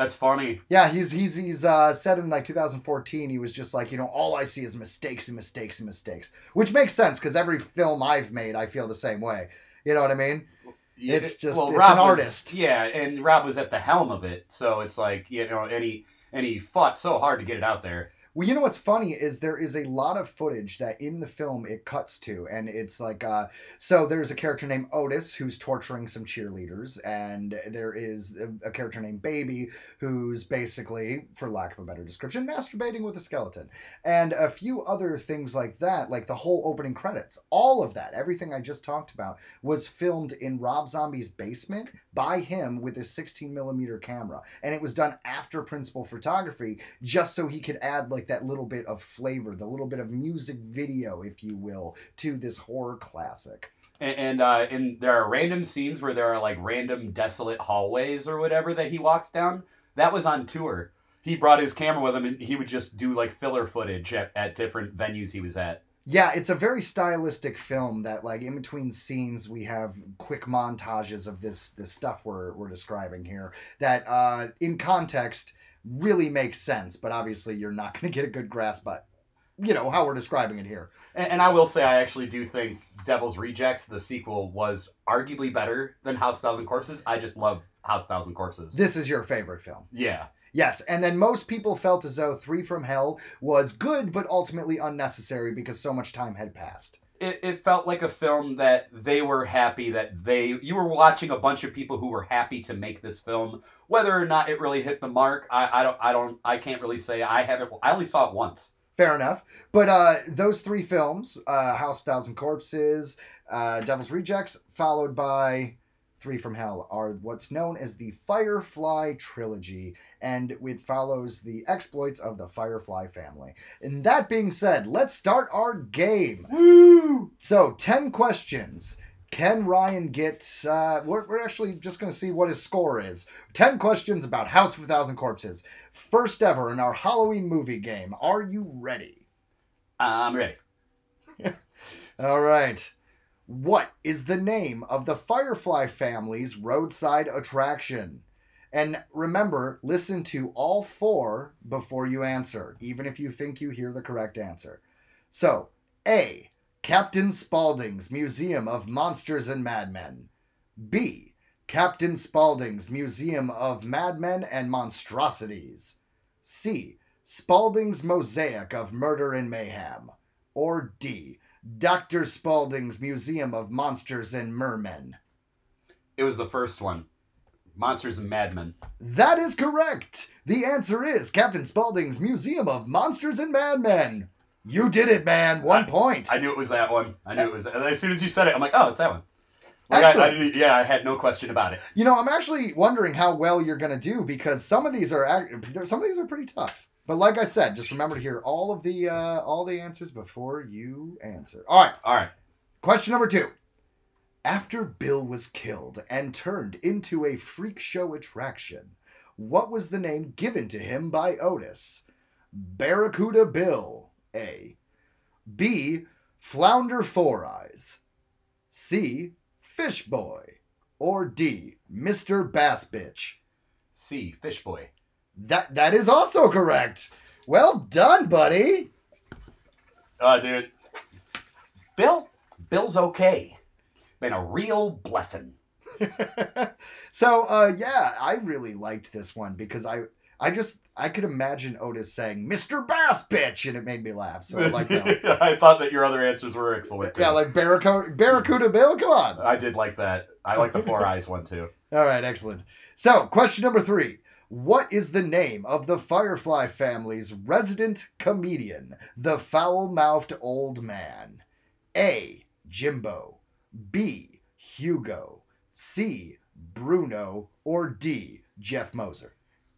That's funny. Yeah, he's he's he's uh, said in like 2014 he was just like you know all I see is mistakes and mistakes and mistakes, which makes sense because every film I've made I feel the same way. You know what I mean? Yeah, It's just- it's Rob an was- artist. Yeah, and Rob was at the helm of it, so it's like you know, and he and he fought so hard to get it out there. Well, you know what's funny is there is a lot of footage that in the film it cuts to, and it's like, uh, so there's a character named Otis who's torturing some cheerleaders, and there is a, a character named Baby who's basically, for lack of a better description, masturbating with a skeleton, and a few other things like that, like the whole opening credits. All of that, everything I just talked about, was filmed in Rob Zombie's basement by him with his 16 millimeter camera, and it was done after principal photography, just so he could add like that little bit of flavor, the little bit of music video, if you will, to this horror classic. And, and uh, and there are random scenes where there are like random desolate hallways or whatever that he walks down. That was on tour. He brought his camera with him, and he would just do like filler footage at, at different venues he was at. Yeah, it's a very stylistic film that like in between scenes we have quick montages of this this stuff we're we're describing here that uh in context really makes sense, but obviously you're not going to get a good grasp but you know how we're describing it here. And, and I will say, I actually do think Devil's Rejects, the sequel, was arguably better than House Thousand Corpses. I just love House Thousand Corpses. This is your favorite film. yeah. Yes, and then most people felt as though Three from Hell was good, but ultimately unnecessary because so much time had passed. It, it felt like a film that they were happy that they you were watching a bunch of people who were happy to make this film whether or not it really hit the mark i, I don't i don't i can't really say i haven't i only saw it once Fair enough. But uh, those three films, uh, House of Thousand Corpses, uh, Devil's Rejects, followed by Three from Hell, are what's known as the Firefly Trilogy, and it follows the exploits of the Firefly family. And that being said, let's start our game. Woo! So, 10 questions. Can Ryan get. Uh, we're, we're actually just going to see what his score is. 10 questions about House of a Thousand Corpses. First ever in our Halloween movie game. Are you ready? i'm ready All right. What is the name of the Firefly family's roadside attraction? And remember, listen to all four before you answer, even if you think you hear the correct answer. So, A. Captain Spaulding's Museum of Monsters and Madmen. B. Captain Spaulding's Museum of Madmen and Monstrosities. C. Spaulding's Mosaic of Murder and Mayhem. Or D. Dr. Spaulding's Museum of Monsters and Mermen. it was the first one monsters and madmen That is correct. The answer is Captain Spaulding's Museum of Monsters and Madmen. You did it, man. One point. i knew it was that one i knew it was and as soon as you said it i'm like oh it's that one like, I, I Excellent. yeah i had no question about it You know, I'm actually wondering how well you're going to do because some of these are some of these are pretty tough. But like I said, just remember to hear all of the uh, all the answers before you answer. All right. all right Question number two. After Bill was killed and turned into a freak show attraction, what was the name given to him by Otis? Barracuda Bill, A. B. Flounder Four Eyes. C. Fish Boy. Or D. Mr. Bass Bitch. c fish boy That that is also correct. Well done, buddy. oh dude bill bill's okay been a real blessing so uh yeah, I really liked this one because I I just I could imagine Otis saying Mr. Bass bitch and it made me laugh. So I like that. I thought that your other answers were excellent. Too. yeah, like Barracuda Barracuda Bill, come on. I did like that. I like the four eyes one too. All right, excellent. So, question number 3. What is the name of the Firefly family's resident comedian, the foul-mouthed old man? A. Jimbo, B. Hugo, C. Bruno, or D. Jeff Moser?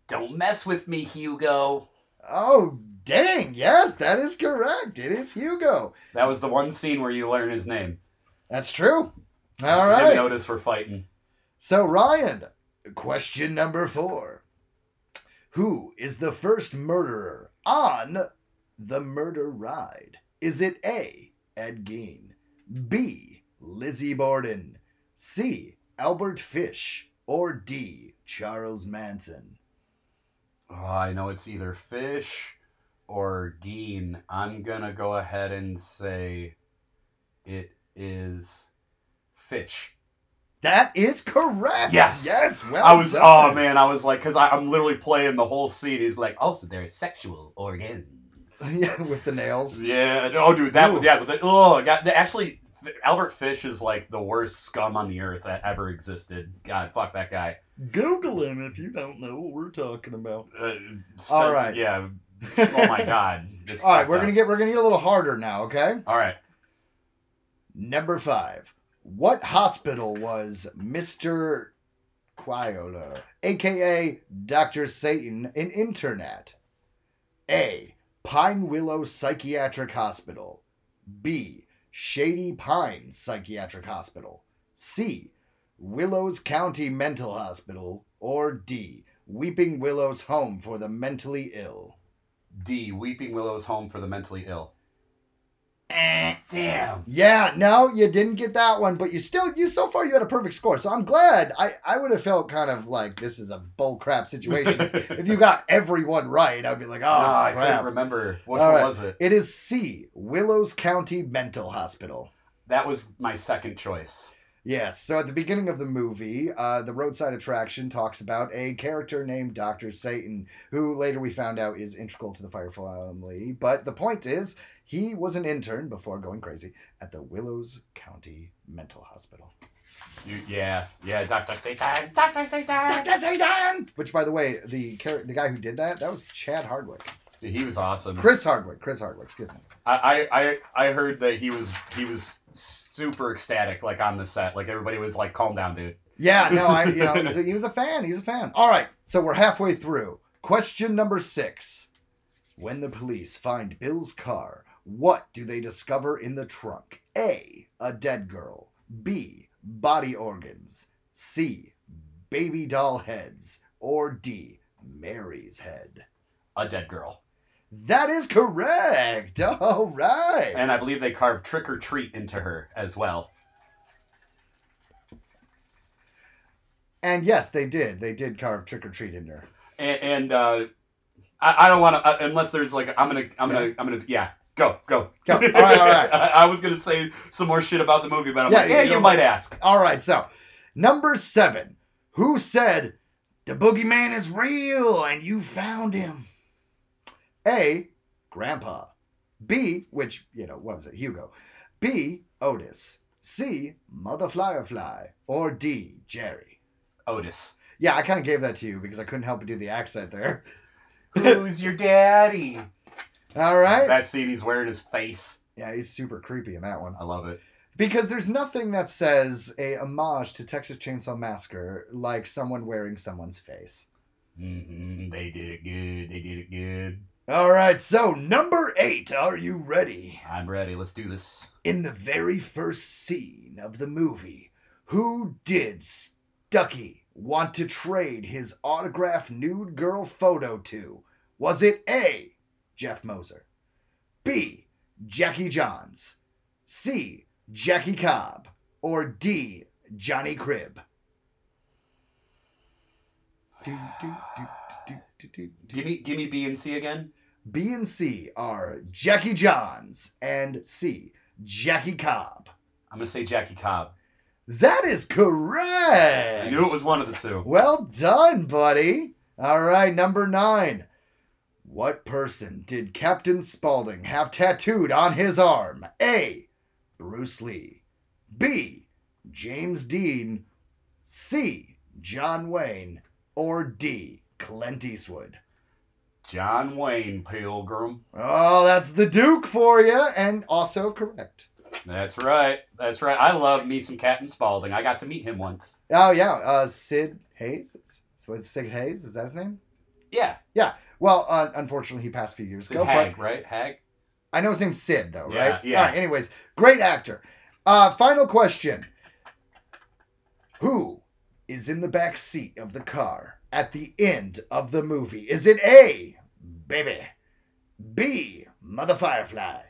Don't mess with me, Hugo. Oh, dang. Yes, that is correct. It is Hugo. That was the one scene where you learn his name. That's true. All Him right. and Otis were fighting. So, Ryan, question number four Who is the first murderer on the murder ride? Is it A. Ed Gein, B. Lizzie Borden, C. Albert Fish, or D. Charles Manson? Oh, I know it's either fish or Gein. I'm gonna go ahead and say it is fish. That is correct. Yes. Yes. Well I was, done. oh man, I was like, because I'm literally playing the whole scene. He's like, also there are sexual organs. yeah, with the nails. Yeah, oh dude, that Ooh. would, yeah, the, oh, God, the, actually, Albert Fish is like the worst scum on the earth that ever existed. God, fuck that guy. Google him if you don't know what we're talking about. Uh, so- All right. Yeah. Oh my god. It's All right, we're up. gonna get we're gonna get a little harder now. Okay. All right. Number five. What hospital was Mr. Quiola, aka Dr. Satan, an intern at? A. Pine Willow Psychiatric Hospital. B. Shady Pines Psychiatric Hospital. C. Willows County Mental Hospital. Or D. Weeping Willows Home for the Mentally Ill. D. Weeping Willow's home for the mentally ill. Eh, damn. Yeah, no, you didn't get that one, but you still you so far you had a perfect score. So I'm glad. I I would have felt kind of like this is a bull crap situation. if you got everyone right, I'd be like, oh no, I crap. couldn't remember. Which All one right. was it? It is C, Willows County Mental Hospital. That was my second choice. Yes. So at the beginning of the movie, uh, the roadside attraction talks about a character named Dr. Satan, who later we found out is integral to the Firefly family. But the point is, he was an intern before going crazy at the Willows County Mental Hospital. You, yeah, yeah, Dr. Satan. Dr. Satan. Dr. Satan! Which, by the way, the char- the guy who did that, that was Chad Hardwick. He was awesome. Chris Hardwick. Chris Hardwick, excuse me. I, I, I I heard that he was he was super ecstatic like on the set. Like everybody was like, calm down, dude. Yeah, no, I you know he's a, he was a fan. He's a fan. All right, so we're halfway through. Question number six: When the police find Bill's car, what do they discover in the trunk? A. A dead girl. B. Body organs. C. Baby doll heads. Or D. Mary's head. A dead girl. That is correct. All right. And I believe they carved trick or treat into her as well. And yes, they did. They did carve trick or treat in her. And, and uh, I, I don't want to uh, unless there's like I'm gonna I'm gonna I'm gonna yeah go go Go. All right, all right. I, I was gonna say some more shit about the movie, but I'm Yeah, like yeah you you know might ask. All right, so number seven. Who said the boogeyman is real and you found him? A. Grandpa. B. Which, you know, what was it? Hugo. B. Otis. C. Mother Firefly. Or D. Jerry. Otis. Yeah, I kind of gave that to you because I couldn't help but do the accent there. Who's your daddy? All right. That scene he's wearing his face. Yeah, he's super creepy in that one. I love it. Because there's nothing that says a homage to Texas Chainsaw Massacre like someone wearing someone's face. hmm They did it good. They did it good. All right, so number eight, are you ready? I'm ready. Let's do this. In the very first scene of the movie, who did Stucky want to trade his autographed nude girl photo to? Was it A. Jeff Moser, B. Jackie Johns, C. Jackie Cobb, or D. Johnny Cribb? Do, do, do, do, do, do, do. Give me give me B and C again. B and C are Jackie Johns and C. Jackie Cobb. I'm gonna say Jackie Cobb. That is correct. I knew it was one of the two. Well done, buddy. All right, number nine. What person did Captain Spaulding have tattooed on his arm? A. Bruce Lee. B. James Dean. C. John Wayne. Or D. Clint Eastwood. John Wayne Pilgrim. Oh, that's the Duke for you, and also correct. That's right. That's right. I love me some Captain Spaulding. I got to meet him once. Oh yeah, uh, Sid Hayes. So it's Sid Hayes. Is that his name? Yeah. Yeah. Well, uh, unfortunately, he passed a few years ago. Hag, But right? Hag. I know his name's Sid, though, Yeah, right? yeah. All right. Anyways, great actor. Uh, final question: Who is in the back seat of the car at the end of the movie? Is it A. Baby, B. Mother Firefly,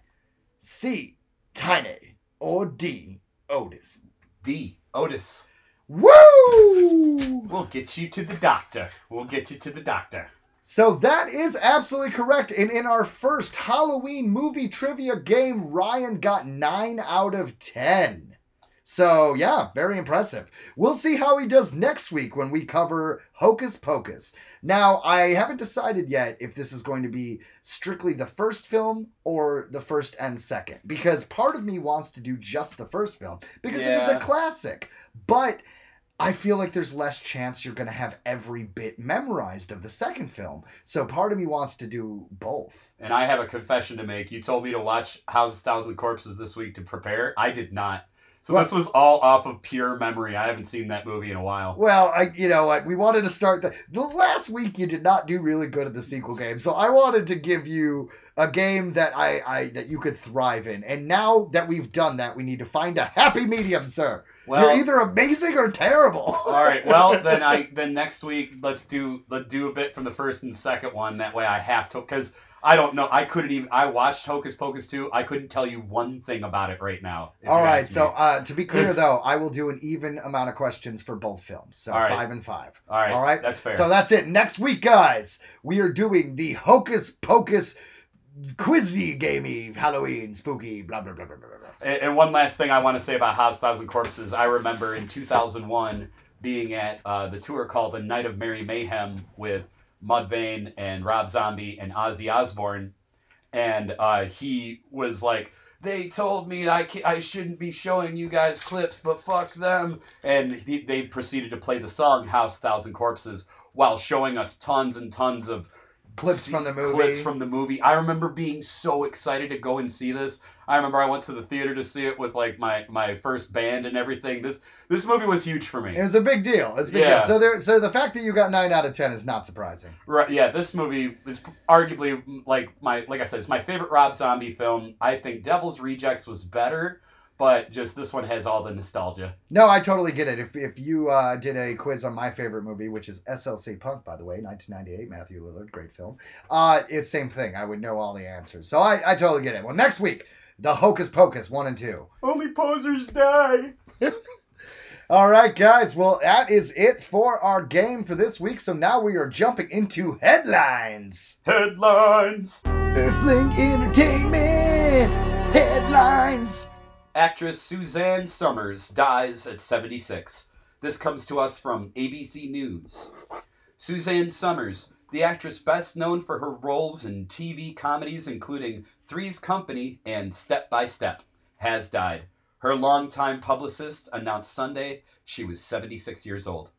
C. Tiny, or D. Otis? D. Otis. Woo! We'll get you to the doctor. We'll get you to the doctor. So that is absolutely correct. And in our first Halloween movie trivia game, Ryan got 9 out of 10. So, yeah, very impressive. We'll see how he does next week when we cover Hocus Pocus. Now, I haven't decided yet if this is going to be strictly the first film or the first and second, because part of me wants to do just the first film because it is a classic. But I feel like there's less chance you're going to have every bit memorized of the second film. So part of me wants to do both. And I have a confession to make. You told me to watch House of Thousand Corpses this week to prepare. I did not. So Well- this was all off of pure memory. I haven't seen that movie in a while. Well, I you know what we wanted to start the the last week you did not do really good at the sequel game, so I wanted to give you a game that I, I that you could thrive in. And now that we've done that, we need to find a happy medium, sir. Well, You're either amazing or terrible. all right. Well, then I then next week let's do let's do a bit from the first and second one. That way I have to because I don't know. I couldn't even. I watched Hocus Pocus 2. I couldn't tell you one thing about it right now. All right, so uh, to be clear though, I will do an even amount of questions for both films. So All right. five and five. all right, all right, that's fair. So that's it. Next week, guys, we are doing the Hocus Pocus quizzy gamey Halloween spooky blah blah blah blah blah. blah. And, and one last thing I want to say about House Thousand Corpses. I remember in 2001 being at uh, the tour called The Night of Merry Mayhem with Mudvayne and Rob Zombie and Ozzy Osbourne. And uh, he was like, they told me I, I shouldn't be showing you guys clips, but fuck them. And he, they proceeded to play the song House Thousand Corpses while showing us tons and tons of Clips from the movie. Clips from the movie. I remember being so excited to go and see this. I remember I went to the theater to see it with like my my first band and everything. This this movie was huge for me. It was a big deal. It was a big Yeah. deal. So there, so the fact that you got nine out of ten is not surprising. Right? Yeah, this movie is arguably like my like I said, it's my favorite Rob Zombie film. I think Devil's Rejects was better, but just this one has all the nostalgia. No, I totally get it. If if you uh, did a quiz on my favorite movie, which is SLC Punk, by the way, 1998, Matthew Lillard, great film. Uh, it's same thing. I would know all the answers. So I, I totally get it. Well, next week, the Hocus Pocus one and two. Only posers die. All right, guys. Well, that is it for our game for this week. So now we are jumping into headlines. Headlines. Earthling Entertainment headlines. Actress Suzanne Somers dies at 76. This comes to us from ABC News. Suzanne Somers, the actress best known for her roles in TV comedies including Three's Company and Step by Step, has died. Her longtime publicist announced Sunday she was 76 years old.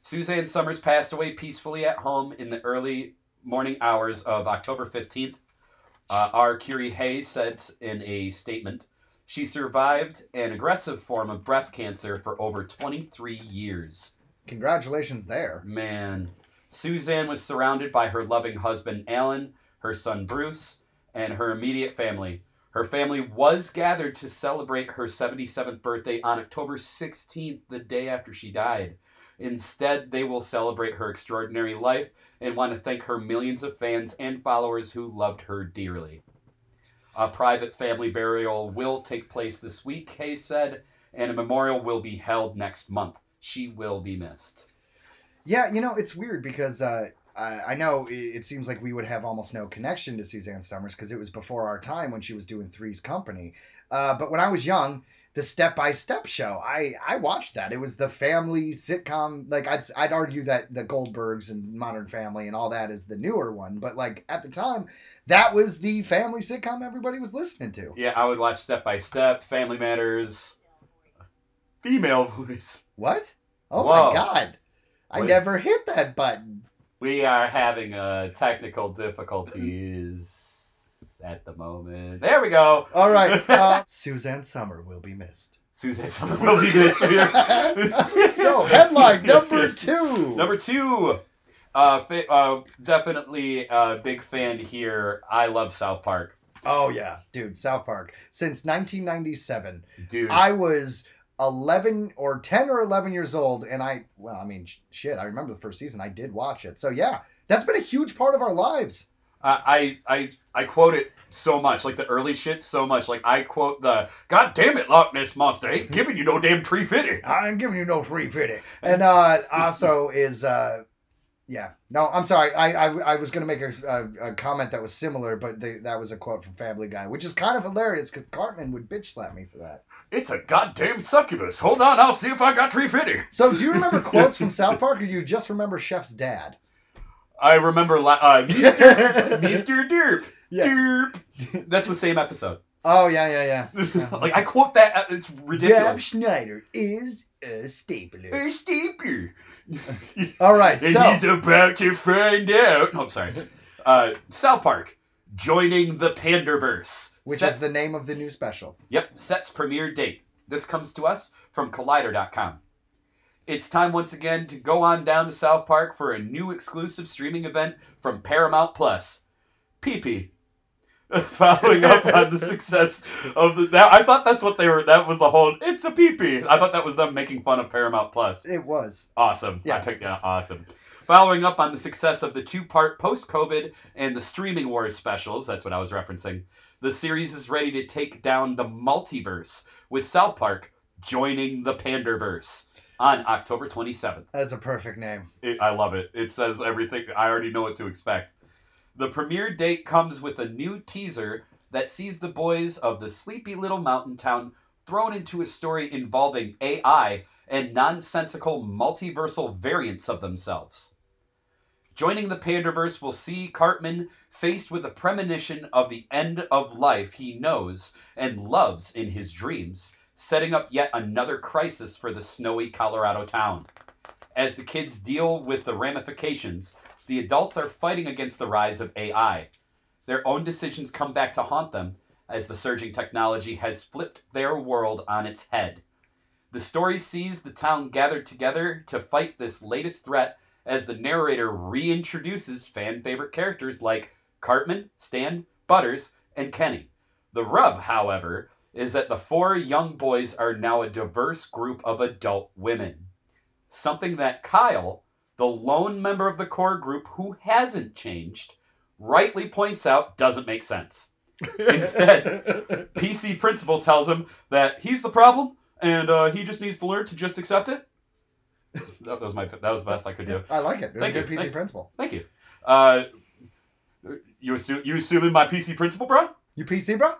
Suzanne Somers passed away peacefully at home in the early morning hours of October 15th. Uh, R. Couri Hayes said in a statement, she survived an aggressive form of breast cancer for over 23 years. Congratulations there. Man. Suzanne was surrounded by her loving husband, Alan, her son, Bruce, and her immediate family. Her family was gathered to celebrate her 77th birthday on October 16th, the day after she died. Instead, they will celebrate her extraordinary life and want to thank her millions of fans and followers who loved her dearly. A private family burial will take place this week, Hayes said, and a memorial will be held next month. She will be missed. Yeah, you know, it's weird because uh, I, know it, it seems like we would have almost no connection to Suzanne Somers because it was before our time when she was doing Three's Company. Uh, but when I was young, the Step by Step show, I, I watched that. It was the family sitcom. Like, I'd, I'd argue that the Goldbergs and Modern Family and all that is the newer one. But, like, at the time, that was the family sitcom everybody was listening to. Yeah, I would watch Step by Step, Family Matters, female voice. What? Oh Whoa. my God. I What is- never hit that button. We are having uh, technical difficulties at the moment. There we go. All right. Uh, Suzanne Summer will be missed. Suzanne Summer will be missed so headline number two. Number two. Uh, fa- uh, definitely a big fan here. I love South Park. Oh yeah, dude, South Park. Since 1997, Dude. I was 11 or 10 or 11 years old, and I well, I mean, sh- shit, I remember the first season. I did watch it, so yeah, that's been a huge part of our lives. I, I I I quote it so much, like the early shit so much. Like I quote the God damn it, Loch Ness monster, ain't giving you no damn tree fitty. I'm giving you no free fitty. And uh, also is uh, Yeah. No, I'm sorry. I I, I was gonna make a, a, a comment that was similar, but they, that was a quote from Family Guy, which is kind of hilarious because Cartman would bitch slap me for that. It's a goddamn succubus. Hold on, I'll see if I got 350. So, do you remember quotes from South Park, or do you just remember Chef's dad? I remember la- uh, Mr. Mr. Derp. Yeah. Derp. That's the same episode. Oh yeah, yeah, yeah. like I quote that. uh, It's Rob ridiculous. Schneider is a stapler. A stapler. All right, and so he's about to find out. Oh, I'm sorry. Uh, South Park joining the Panderverse, which Sets- is the name of the new special. Yep, sets premiere date. This comes to us from Collider.com. It's time once again to go on down to South Park for a new exclusive streaming event from Paramount Plus. PP. Following up on the success of the. That, I thought that's what they were. That was the whole. It's a peepee. I thought that was them making fun of Paramount Plus. It was. Awesome. Yeah. I picked that. Awesome. Following up on the success of the two part post COVID and the Streaming Wars specials, that's what I was referencing, the series is ready to take down the multiverse with South Park joining the Panderverse on October 27th. That is a perfect name. It, I love it. It says everything. I already know what to expect. The premiere date comes with a new teaser that sees the boys of the sleepy little mountain town thrown into a story involving AI and nonsensical multiversal variants of themselves. Joining the Panderverse will see Cartman faced with a premonition of the end of life he knows and loves in his dreams, setting up yet another crisis for the snowy Colorado town. As the kids deal with the ramifications, the adults are fighting against the rise of AI. Their own decisions come back to haunt them as the surging technology has flipped their world on its head. The story sees the town gathered together to fight this latest threat as the narrator reintroduces fan favorite characters like Cartman, Stan, Butters, and Kenny. The rub, however, is that the four young boys are now a diverse group of adult women. Something that Kyle, the lone member of the core group who hasn't changed, rightly points out doesn't make sense. Instead, PC principal tells him that he's the problem and uh, he just needs to learn to just accept it. That was my that was the best I could do. I like it. It was Thank a you. PC Thank- principal. Thank you. Uh, you assume you assuming my PC principal, bro? You PC, bro?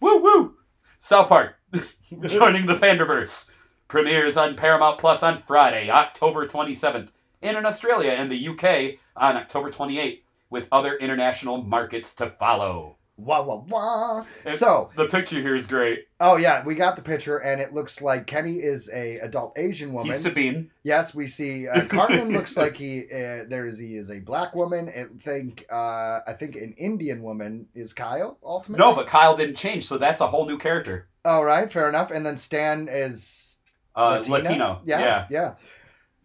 Woo woo! South Park joining the Panderverse premieres on Paramount Plus on Friday, October 27th, and in Australia and the UK on October 28th, with other international markets to follow. Wah wah wah. And So, the picture here is great. oh yeah, we got the picture, and it looks like Kenny is a adult Asian woman. He's Sabine. Yes, we see uh, Cartman looks like he uh, there is he is a black woman. I think uh, I think an Indian woman is Kyle ultimately. No, but Kyle didn't change, so that's a whole new character. all right, fair enough. And then Stan is Uh, Latina? Latino. Yeah, yeah. yeah.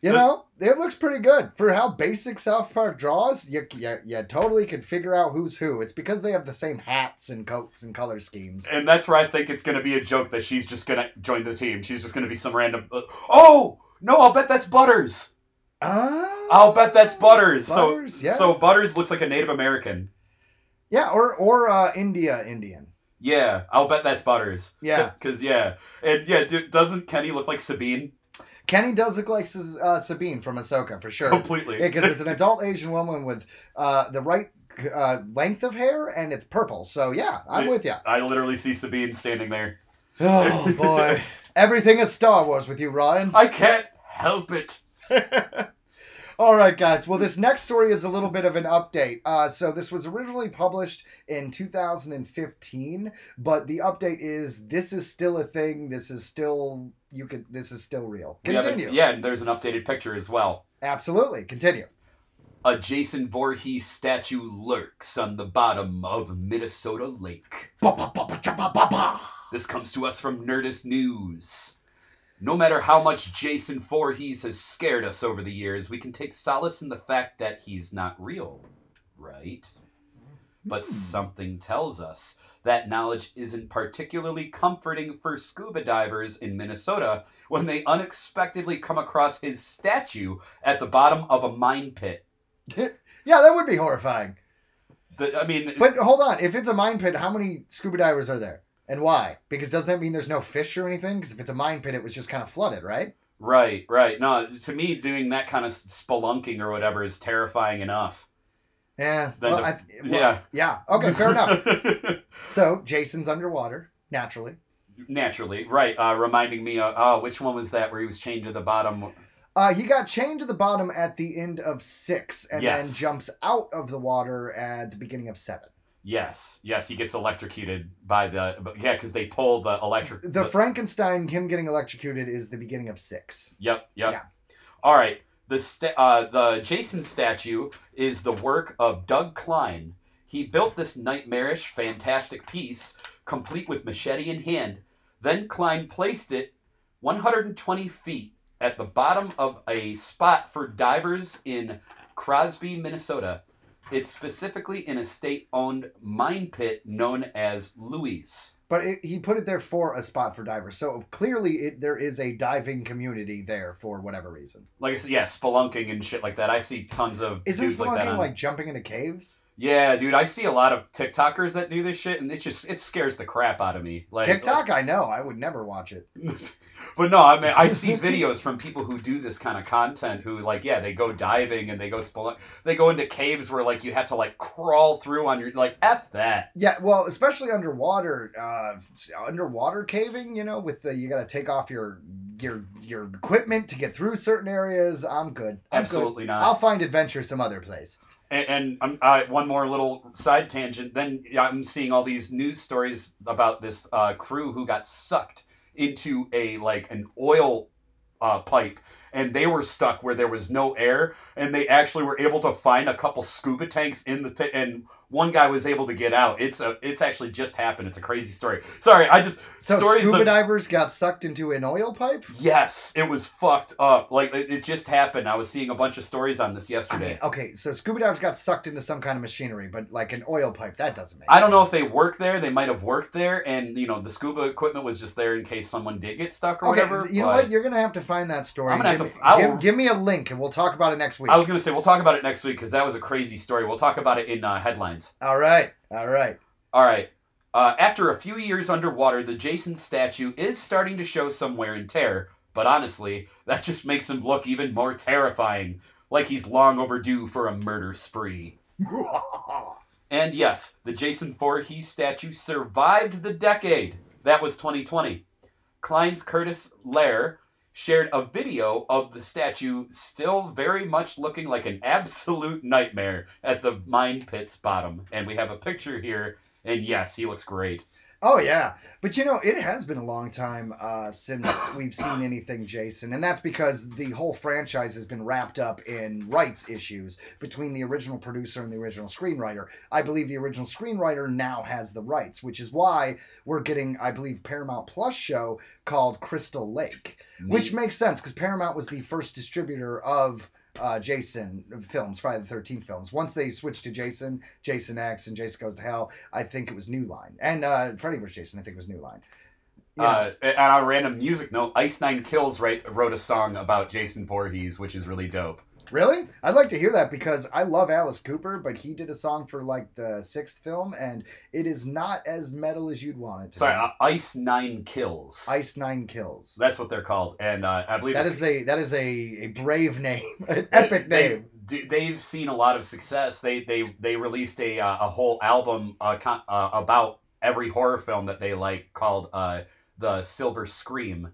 You know, it looks pretty good for how basic South Park draws. You, you, you totally can figure out who's who. It's because they have the same hats and coats and color schemes. And that's where I think it's going to be a joke that she's just going to join the team. She's just going to be some random. Uh, oh no! I'll bet that's Butters. Oh, I'll bet that's Butters. Butters, so yeah. so Butters looks like a Native American. yeah, or or uh, India Indian. Yeah, I'll bet that's Butters. Yeah. Cause yeah, and yeah, doesn't Kenny look like Sabine Kenny does look like uh, Sabine from Ahsoka for sure. completely? Yeah, because it's an adult Asian woman with uh, the right uh, length of hair and it's purple. So yeah, I'm Yeah. with you. I literally see Sabine standing there. Oh boy, everything is Star Wars with you, Ryan. I can't help it. All right, guys. Well, this next story is a little bit of an update. Uh, so this was originally published in 2015, but the update is this is still a thing. This is still you could. This is still real. We have a- Continue. yeah, and there's an updated picture as well. Absolutely. Continue. A Jason Voorhees statue lurks on the bottom of Minnesota Lake. This comes to us from Nerdist News. No matter how much Jason Voorhees has scared us over the years, we can take solace in the fact that he's not real, right? But Hmm. something tells us that knowledge isn't particularly comforting for scuba divers in Minnesota when they unexpectedly come across his statue at the bottom of a mine pit. Yeah, that would be horrifying. The, I mean, But hold on, if it's a mine pit, how many scuba divers are there, and why? Because doesn't that mean there's no fish or anything? Because if it's a mine pit, it was just kind of flooded, right? Right, right. No, to me, doing that kind of spelunking or whatever is terrifying enough. Yeah. Well, the- I, well, yeah. Yeah. Okay. Fair enough. So Jason's underwater naturally. Naturally, right. Uh, reminding me of oh, which one was that where he was chained to the bottom? Uh, he got chained to the bottom at the end of six, and then jumps out of the water at the beginning of seven. Yes, yes, he gets electrocuted by the yeah, because they pull the electric. The Frankenstein, him getting electrocuted, is the beginning of six. Yep, yep. Yeah. All right. The sta- uh, the Jason statue is the work of Doug Klein. He built this nightmarish, fantastic piece, complete with machete in hand. Then Klein placed it 120 feet at the bottom of a spot for divers in Crosby, Minnesota. It's specifically in a state-owned mine pit known as Louis. But it, he put it there for a spot for divers, so clearly it, there is a diving community there for whatever reason. Like I said, yeah, spelunking and shit like that. I see tons of Isn't dudes like that spelunking on. like jumping into caves? Yeah, dude, I see a lot of TikTokers that do this shit, and it just it scares the crap out of me. Like TikTok, I know. I would never watch it. but no, I mean I see videos from people who do this kind of content who like yeah they go diving and they go spelunk they go into caves where like you have to like crawl through on your like f that Yeah, well, especially underwater, uh, underwater caving. You know, with the you got to take off your your your equipment to get through certain areas. I'm good. I'm absolutely Good. not. I'll find adventure some other place. And, and uh, one more little side tangent. Then I'm seeing all these news stories about this uh, crew who got sucked into a like an oil uh, pipe, and they were stuck where there was no air, and they actually were able to find a couple scuba tanks in the ta- and one guy was able to get out. It's a it's actually just happened. It's a crazy story. Sorry, I just So stories scuba of divers got sucked into an oil pipe. yes, it was fucked up. Like it, it just happened. I was seeing a bunch of stories on this I yesterday. mean, okay, so scuba divers got sucked into some kind of machinery, but like an oil pipe, that doesn't make. I don't know if they work there. They might have worked there, and you know the scuba equipment was just there in case someone did get stuck or Okay, whatever. You know what? You're gonna have to find that story. I'm gonna have to I give, give me a link, and we'll talk about it next week. I was gonna say we'll talk about it next week because that was a crazy story. We'll talk about it in uh, headlines. All right, all right. All right. Uh, after a few years underwater, the Jason statue is starting to show some wear and tear. But honestly, that just makes him look even more terrifying, like he's long overdue for a murder spree. And yes, the Jason Voorhees statue survived the decade. That was 2020. Klein's Curtis Lair shared a video of the statue still very much looking like an absolute nightmare at the mine pit's bottom. And we have a picture here, and yes, he looks great. Oh yeah, but you know it has been a long time uh, since we've seen anything Jason, and that's because the whole franchise has been wrapped up in rights issues between the original producer and the original screenwriter. I believe the original screenwriter now has the rights, which is why we're getting, I believe, Paramount Plus show called Crystal Lake, which makes sense because Paramount was the first distributor of. Uh, Jason films, Friday the Thirteenth films. Once they switched to Jason, Jason X, and Jason Goes to Hell, I think it was New Line, and uh, Freddy vs. Jason, I think it was New Line. Know, Uh, and on a random music note, Ice Nine Kills write, wrote a song about Jason Voorhees, which is really dope. Really? I'd like to hear that because I love Alice Cooper, but he did a song for like the sixth film, and it is not as metal as you'd want it to. Sorry, uh, Ice Nine Kills. Ice Nine Kills. That's what they're called, and uh, I believe That it's- is a that is a, a brave name, an epic They've- name. d- They've seen a lot of success. They they they released a uh, a whole album uh, con- uh, about every horror film that they like called uh, the Silver Scream.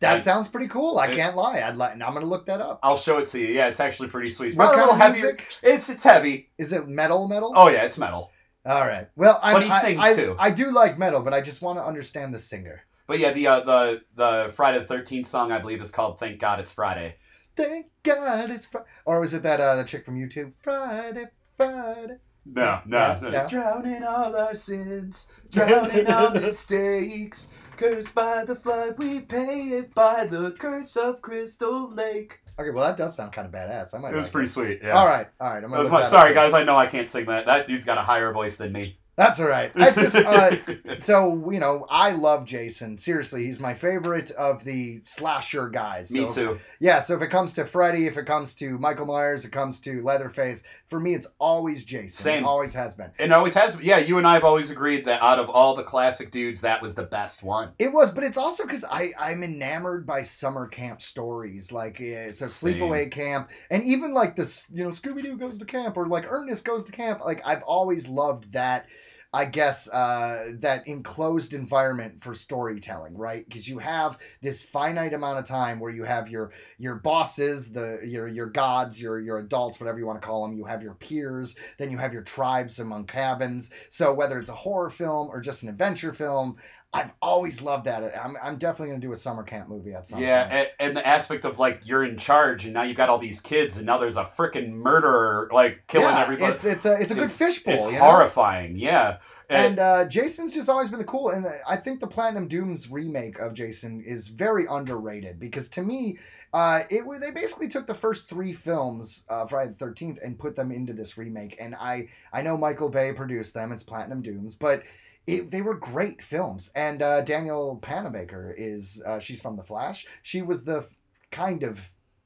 That and- sounds pretty cool. I and- can't lie. I'd like. I'm gonna look that up. I'll show it to you. Yeah, it's actually pretty sweet. It's What kind of heavier. music? It's it's heavy. Is it metal? Metal? Oh yeah, it's metal. All right. Well, I'm, But he I- sings, I, too. I do like metal, but I just want to understand the singer. But yeah, the uh, the the Friday the Thirteenth song I believe is called "Thank God It's Friday." Thank God it's Friday. Or was it that uh, the chick from YouTube? Friday, Friday. No, no, Yeah, no. Drowning all our sins, drowning our mistakes. Cursed by the flood, we pay it by the curse of Crystal Lake. Okay, well that does sound kind of badass. I might. It was like pretty sweet. Yeah. All right, all right. I'm That gonna was my, that sorry, guys. I know I can't sing that. That dude's got a higher voice than me. That's all right. It's just, uh, so you know, I love Jason. Seriously, he's my favorite of the slasher guys. Me So- too. Yeah. So if it comes to Freddy, if it comes to Michael Myers, it comes to Leatherface. For me, it's always Jason. Same. It always has been. And always has. Yeah, you and I have always agreed that out of all the classic dudes, that was the best one. It was, but it's also because I I'm enamored by summer camp stories, like uh, so Same. sleepaway camp, and even like this, you know, Scooby Doo goes to camp or like Ernest goes to camp. Like I've always loved that. I guess uh, that enclosed environment for storytelling, right? Because you have this finite amount of time where you have your your bosses, the your your gods, your your adults, whatever you want to call them. You have your peers, then you have your tribes among cabins. So whether it's a horror film or just an adventure film, I've always loved that. I'm, I'm definitely gonna do a summer camp movie at some Yeah, point. and, and the aspect of like you're in charge, and now you've got all these kids, and now there's a freaking murderer like killing yeah, everybody. It's it's a it's a good It's- fishbowl. It's you know? horrifying. Yeah. And uh, Jason's just always been the cool, and I think the Platinum Dunes remake of Jason is very underrated because to me, uh, it they basically took the first three films, uh, Friday the Thirteenth, and put them into this remake. And I I know Michael Bay produced them; it's Platinum Dunes, but it, they were great films. And uh, Danielle Panabaker is uh, she's from The Flash. She was the f- kind of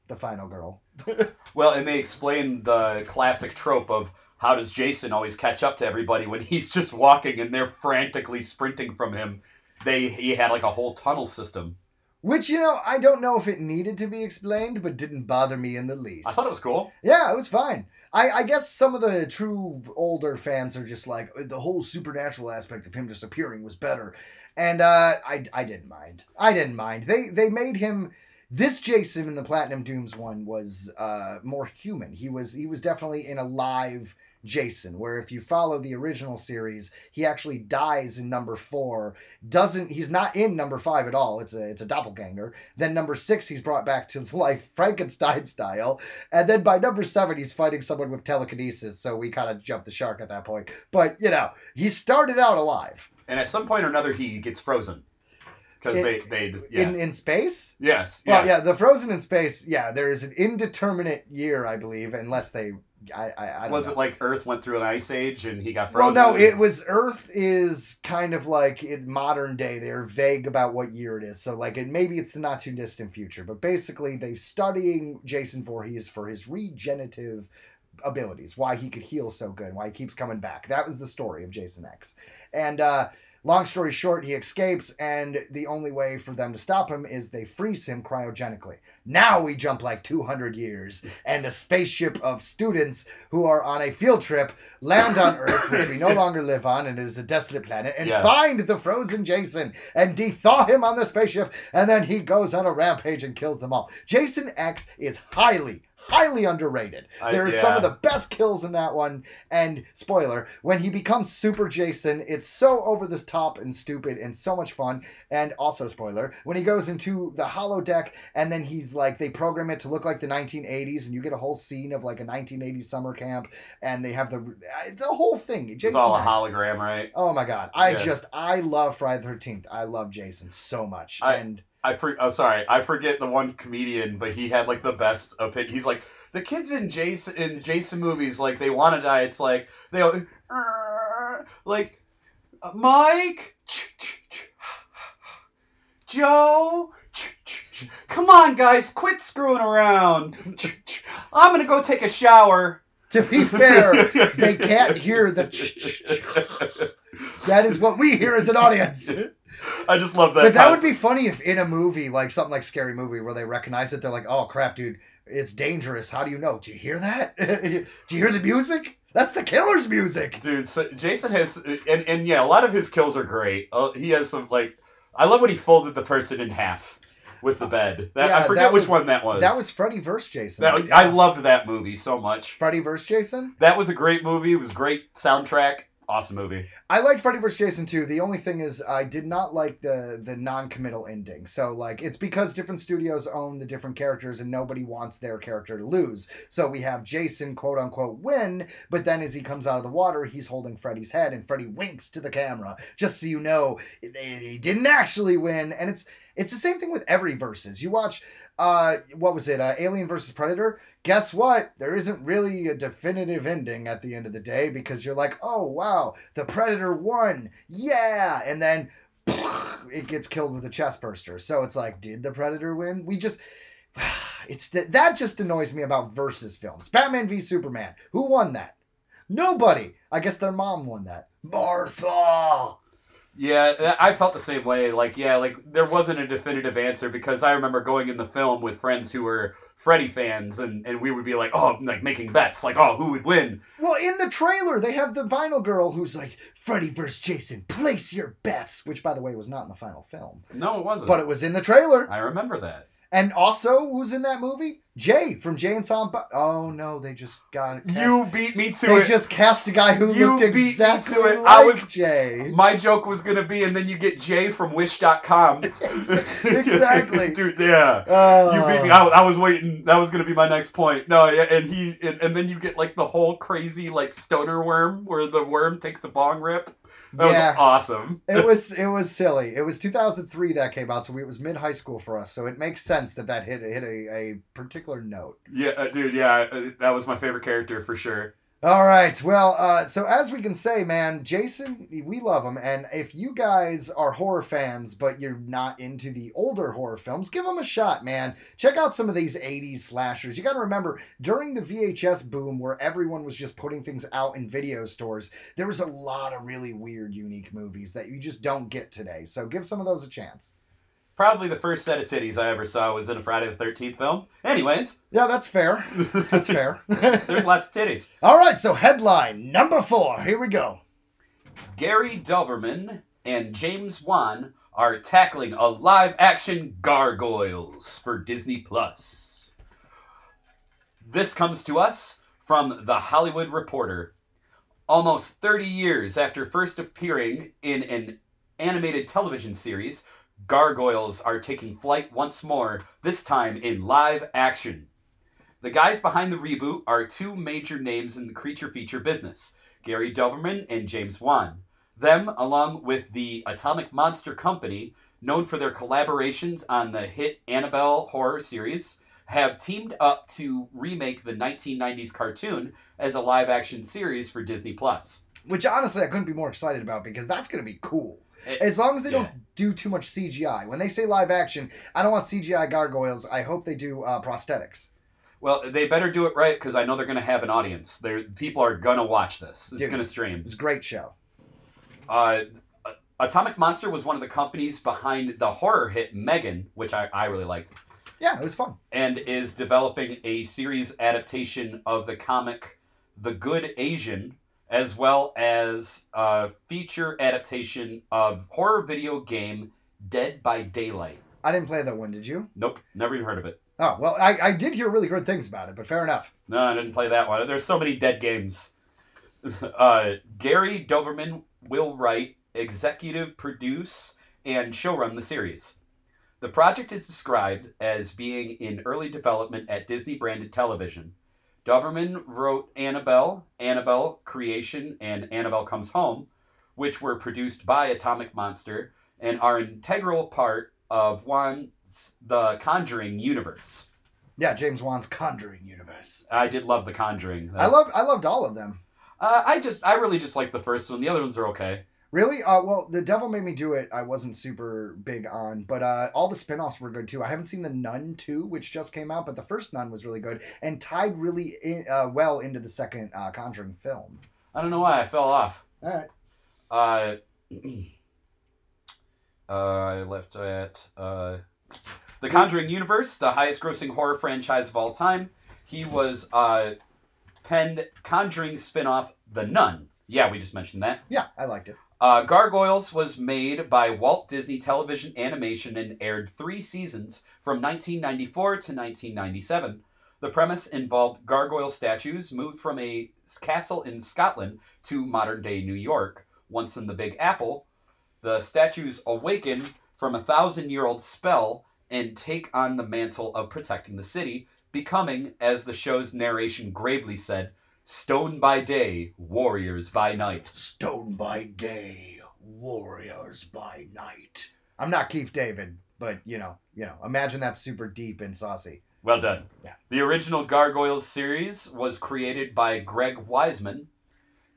the final girl. Well, and they explain the classic trope of how does Jason always catch up to everybody when he's just walking and they're frantically sprinting from him. They he had like a whole tunnel system. Which you know I don't know if it needed to be explained, but didn't bother me in the least. I thought it was cool. Yeah, it was fine. I, I guess some of the true older fans are just like the whole supernatural aspect of him just appearing was better, and uh, I I didn't mind. I didn't mind. They they made him. This Jason in the Platinum Dunes one was uh, more human. He was he was definitely in a live Jason. Where if you follow the original series, he actually dies in number four. Doesn't he's not in number five at all. It's a it's a doppelganger. Then number six, he's brought back to life Frankenstein style. And then by number seven, he's fighting someone with telekinesis. So we kind of jumped the shark at that point. But you know, he started out alive And at some point or another, he gets frozen because they they just, yeah in in space. yes Well, yeah. yeah, the frozen in space. Yeah, there is an indeterminate year, I believe, unless they. I I, I Was know. it like Earth went through an ice age and he got frozen? Well, no, it was Earth is kind of like in modern day. They're vague about what year it is. So, like, it maybe it's the not too distant future. But basically, they're studying Jason Voorhees for his regenerative abilities, why he could heal so good, why he keeps coming back. That was the story of Jason X. And uh, long story short, he escapes, and the only way for them to stop him is they freeze him cryogenically. Now we jump like 200 years, and a spaceship of students who are on a field trip land on Earth, which we no longer live on, and is a desolate planet, and Yeah. find the frozen Jason and dethaw him on the spaceship, and then he goes on a rampage and kills them all. Jason X is highly, highly underrated. I- There are some of the best kills in that one. And spoiler, when he becomes Super Jason, it's so over the top and stupid and so much fun. And also spoiler, when he goes into the holodeck and then he's like they program it to look like the 1980s and you get a whole scene of like a 1980s summer camp and they have the the whole thing. It's all a X. hologram, right? Oh my god. I Yeah. just I love Friday the 13th. I love Jason so much. I- and I for, oh sorry, I forget the one comedian, but he had like the best opinion. He's like the kids in Jason in Jason movies, like they want to die. It's like they all, like Mike, Joe. Come on, guys, quit screwing around. I'm gonna go take a shower. to be fair, they can't hear the that is what we hear as an audience. I just love that. But that would be funny if in a movie, like something like Scary Movie, where they recognize it, they're like, "Oh crap, dude, it's dangerous." How do you know? Do you hear that? do you hear the music? That's the killer's music. Dude, so Jason has, and and yeah, a lot of his kills are great. Uh, he has some like, I love when he folded the person in half with the bed. That, Yeah, I forget which was- one that was. That was Freddy vs. Jason. That was- I loved that movie so much. Freddy vs. Jason. That was a great movie. It was great soundtrack. Awesome movie. I liked Freddy vs. Jason too. The only thing is, I did not like the the non-committal ending. So like, it's because different studios own the different characters, and nobody wants their character to lose. So we have Jason quote unquote win, but then as he comes out of the water, he's holding Freddy's head, and Freddy winks to the camera, just so you know he didn't actually win. And it's It's the same thing with every versus. You watch, uh, what was it, uh, Alien versus Predator? Guess what? There isn't really a definitive ending at the end of the day because you're like, oh wow, the Predator won, yeah, and then it gets killed with a chest burster. So it's like, did the Predator win? We just. It's that that just annoys me about versus films. Batman v Superman. Who won that? Nobody. I guess their mom won that. Martha. Yeah, I felt the same way. Like, yeah, like there wasn't a definitive answer because I remember going in the film with friends who were Freddy fans, and, and we would be like, oh, like making bets, like, oh, who would win? Well, in the trailer, they have the vinyl girl who's like, Freddy versus Jason, place your bets. Which, by the way, was not in the final film, No, it wasn't. but it was in the trailer. I remember that. And also, who's in that movie? Jay from Jay and Silent Bob. Oh no, they just got cast- You beat me to They it. They just cast a guy who You looked beat me to exactly it. like I was- Jay. My joke was gonna be, and then you get Jay from Wish.com. Exactly. Dude, yeah. Uh, You beat me. I, I was waiting. That was gonna be my next point. No, yeah, and he, and, and then you get like the whole crazy like stoner worm, where the worm takes a bong rip. That Yeah. was awesome. it was it was silly. It was 2003 that came out, so it was mid high school for us. So it makes sense that that hit hit a, a particular note. Yeah, uh, dude. Yeah, uh, that was my favorite character for sure. All right. Well, uh, so as we can say, man, Jason, we love him, and if you guys are horror fans but you're not into the older horror films, give them a shot, man. Check out some of these '80s slashers. You got to remember, during the VHS boom, where everyone was just putting things out in video stores, there was a lot of really weird, unique movies that you just don't get today. So give some of those a chance. Probably the first set of titties I ever saw was in a Friday the Thirteenth film. Anyways, Yeah, that's fair. That's fair. there's lots of titties. All right. So headline number four. Here we go. Gary Dauberman and James Wan are tackling a live action Gargoyles for Disney Plus. This comes to us from The Hollywood Reporter. Almost 30 years after first appearing in an animated television series, Gargoyles are taking flight once more, this time in live action. The guys behind the reboot are two major names in the creature feature business Gary Dauberman and James Wan. Them, along with the Atomic Monster Company, known for their collaborations on the hit Annabelle horror series, have teamed up to remake the 1990s cartoon as a live action series for Disney Plus. which honestly I couldn't be more excited about because that's going to be cool. It- As long as they yeah. don't do too much CGI. When they say live action, I don't want CGI gargoyles. I hope they do uh, prosthetics. Well, they better do it right because I know they're going to have an audience. They're, people are going to watch this. It's going to stream. It's a great show. Uh, Atomic Monster was one of the companies behind the horror hit Megan, which I, I really liked. Yeah, it was fun. and is developing a series adaptation of the comic The Good Asian, as well as a feature adaptation of horror video game Dead by Daylight. I didn't play that one, did you? Nope, never even heard of it. Oh, well, I, I did hear really good things about it, but fair enough. No, I didn't play that one. There's so many dead games. Uh, Gary Dauberman will write, executive produce, and showrun the series. The project is described as being in early development at Disney branded television. Dauberman wrote Annabelle, Annabelle Creation, and Annabelle Comes Home, which were produced by Atomic Monster and are an integral part of Wan's The Conjuring universe. Yeah, James Wan's Conjuring universe. I did love The Conjuring. I loved I loved all of them. Uh, I just, I really just like the first one. The other ones are okay. Really? Uh, well, The Devil Made Me Do It, I wasn't super big on, but uh, all the spin offs were good too. I haven't seen The Nun 2, which just came out, but the first Nun was really good and tied really in, uh, well into the second uh, Conjuring film. I don't know why I fell off. All right. Uh, uh, I left at uh, the Conjuring universe, the highest-grossing horror franchise of all time. He was uh, penned Conjuring spin-off The Nun. Yeah, we just mentioned that. Yeah, I liked it. Uh, Gargoyles was made by Walt Disney Television Animation and aired three seasons from 1994 to 1997. The premise involved gargoyle statues moved from a castle in Scotland to modern day New York. Once in the Big Apple, the statues awaken from a thousand year old spell and take on the mantle of protecting the city, becoming, as the show's narration gravely said, stone by day, warriors by night. Stone by day, warriors by night. I'm not Keith David, but you know, you know, imagine that's super deep and saucy. Well done. Yeah. The original Gargoyles series was created by Greg Weisman,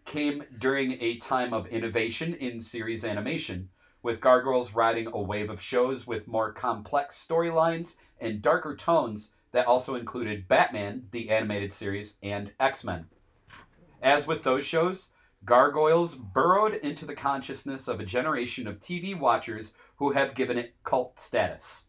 came during a time of innovation in series animation, with Gargoyles riding a wave of shows with more complex storylines and darker tones that also included Batman, the animated series, and X Men. As with those shows, Gargoyles burrowed into the consciousness of a generation of TV watchers who have given it cult status.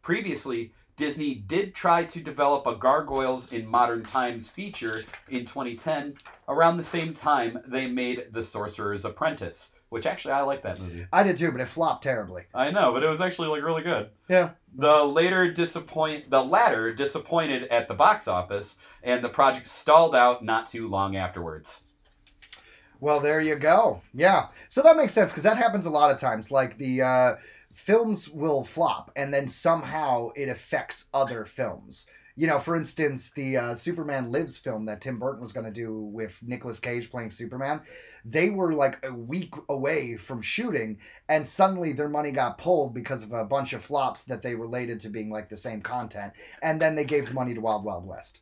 Previously, Disney did try to develop a Gargoyles in Modern Times feature in 2010. Around the same time, they made The Sorcerer's Apprentice, which actually I like that movie. I did too, but it flopped terribly. I know, but it was actually like really good. Yeah. The later disappoint the latter disappointed at the box office, and the project stalled out not too long afterwards. Well, there you go. Yeah. So that makes sense because that happens a lot of times. Like the uh, films will flop and then somehow it affects other films. You know, for instance, the uh, Superman Lives film that Tim Burton was going to do with Nicolas Cage playing Superman, they were like a week away from shooting, and suddenly their money got pulled because of a bunch of flops that they related to being like the same content, and then they gave the money to Wild Wild West.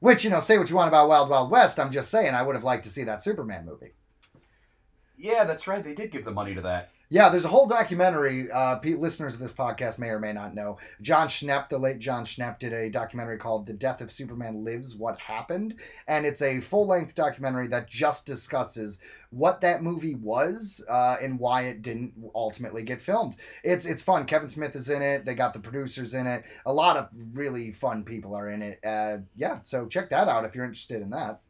Which, you know, say what you want about Wild Wild West, I'm just saying I would have liked to see that Superman movie. Yeah, that's right. They did give the money to that. Yeah, there's a whole documentary. Uh, listeners of this podcast may or may not know. Jon Schnepp, the late Jon Schnepp, did a documentary called "The Death of Superman Lives: What Happened," and it's a full-length documentary that just discusses what that movie was uh, and why it didn't ultimately get filmed. It's it's fun. Kevin Smith is in it. They got the producers in it. A lot of really fun people are in it. Uh, yeah, so check that out if you're interested in that.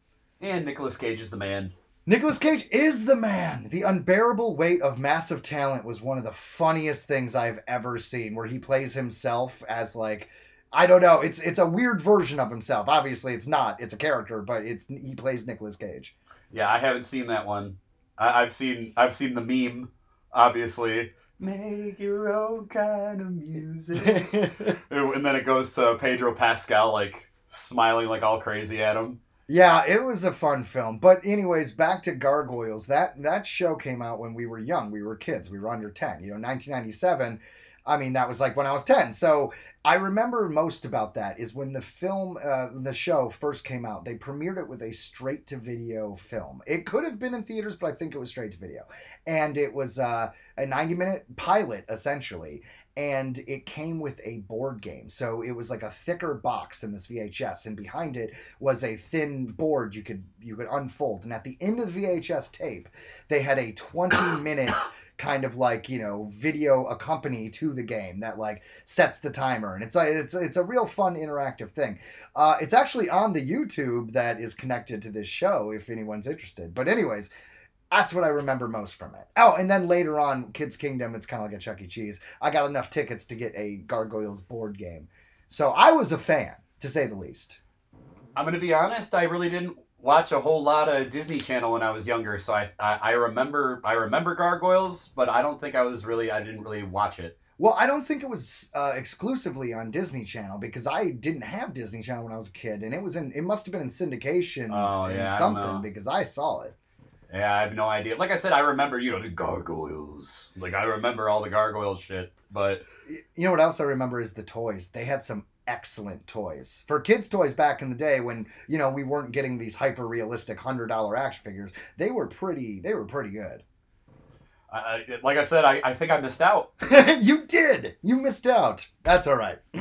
And Nicolas Cage is the man. Nicolas Cage is the man. The unbearable weight of massive talent was one of the funniest things I've ever seen, where he plays himself as like I don't know. It's it's a weird version of himself. Obviously, it's not. It's a character, but it's he plays Nicolas Cage. Yeah, I haven't seen that one. I, I've seen I've seen the meme, obviously. Make your own kind of music. and then it goes to Pedro Pascal like smiling like all crazy at him. Yeah, it was a fun film. But anyways, back to Gargoyles. That that show came out when we were young. We were kids. We were under 10. You know, 1997. I mean, that was like when I was 10. So I remember most about that is when the film, uh, the show first came out, they premiered it with a straight to video film. It could have been in theaters, but I think it was straight to video. And it was uh, a 90 minute pilot, essentially. And it came with a board game. So it was like a thicker box than this VHS. And behind it was a thin board you could you could unfold. And at the end of the VHS tape, they had a 20 minute kind of like you know video accompany to the game that like sets the timer and it's a it's a, it's a real fun interactive thing uh, it's actually on the youtube that is connected to this show if anyone's interested but anyways that's what i remember most from it oh and then later on kids kingdom it's kind of like a chuck e cheese i got enough tickets to get a gargoyles board game so i was a fan to say the least I'm gonna be honest. I really didn't watch a whole lot of Disney Channel when I was younger, so I I, I remember I remember Gargoyles, but I don't think I was really I didn't really watch it. Well, I don't think it was uh, exclusively on Disney Channel because I didn't have Disney Channel when I was a kid, and it was in. It must have been in syndication Oh, and yeah, something because I saw it. Yeah, I have no idea. Like I said, I remember you know the Gargoyles. Like I remember all the Gargoyles shit, but You know what else I remember is the toys. They had some excellent toys for kids' toys back in the day when you know we weren't getting these hyper realistic hundred dollar action figures. They were pretty. They were pretty good. I, I, like I said, I, I think I missed out. you did. You missed out. That's all right.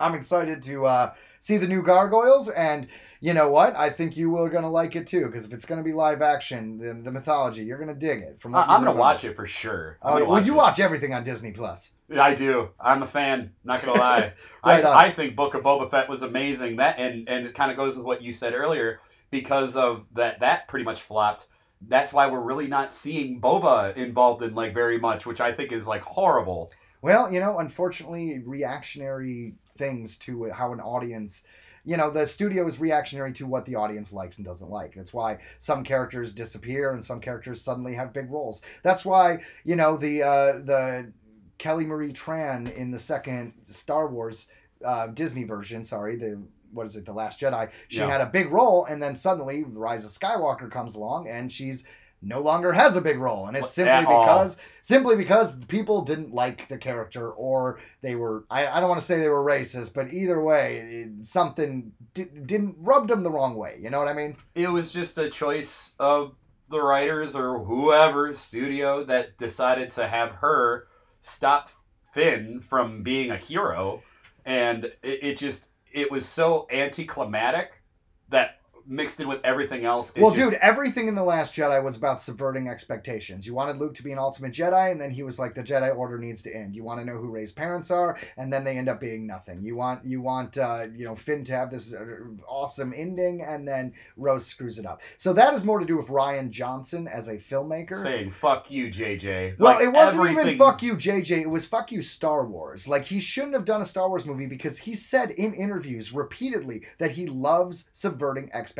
I'm excited to uh, see the new Gargoyles, and you know what? I think you are gonna like it too, because if it's gonna be live action, the, the mythology, you're gonna dig it. From I, I'm gonna watch it for sure. Oh, would you it. watch everything on Disney Plus? I do. I'm a fan. Not gonna lie. Right. I, I think Book of Boba Fett was amazing. That and and it kind of goes with what you said earlier because of that. That pretty much flopped. That's why we're really not seeing Boba involved in like very much, which I think is like horrible. Well, you know, unfortunately, reactionary things to how an audience. You know, the studio is reactionary to what the audience likes and doesn't like. That's why some characters disappear and some characters suddenly have big roles. That's why you know the uh, the Kelly Marie Tran in the second Star Wars uh, Disney version. Sorry, the what is it, the Last Jedi? She Yeah. had a big role, and then suddenly Rise of Skywalker comes along, and she's no longer has a big role, and it's simply because simply because people didn't like the character or they were I, I don't want to say they were racist, but either way, it, something di- didn't rubbed them the wrong way. You know what I mean? it was just a choice of the writers or whoever studio that decided to have her stop Finn from being a hero, and it, it just it was so anticlimactic that mixed in with everything else. Well, just- dude, everything in the Last Jedi was about subverting expectations. You wanted Luke to be an ultimate Jedi, and then he was like, "The Jedi Order needs to end." You want to know who Rey's parents are, and then they end up being nothing. You want you want uh, you know Finn to have this uh, awesome ending, and then Rose screws it up. So that is more to do with Rian Johnson as a filmmaker. saying "fuck you, JJ." Well, Like, it wasn't even fuck you, JJ. It was fuck you, Star Wars. Like, he shouldn't have done a Star Wars movie because he said in interviews repeatedly that he loves subverting expectations.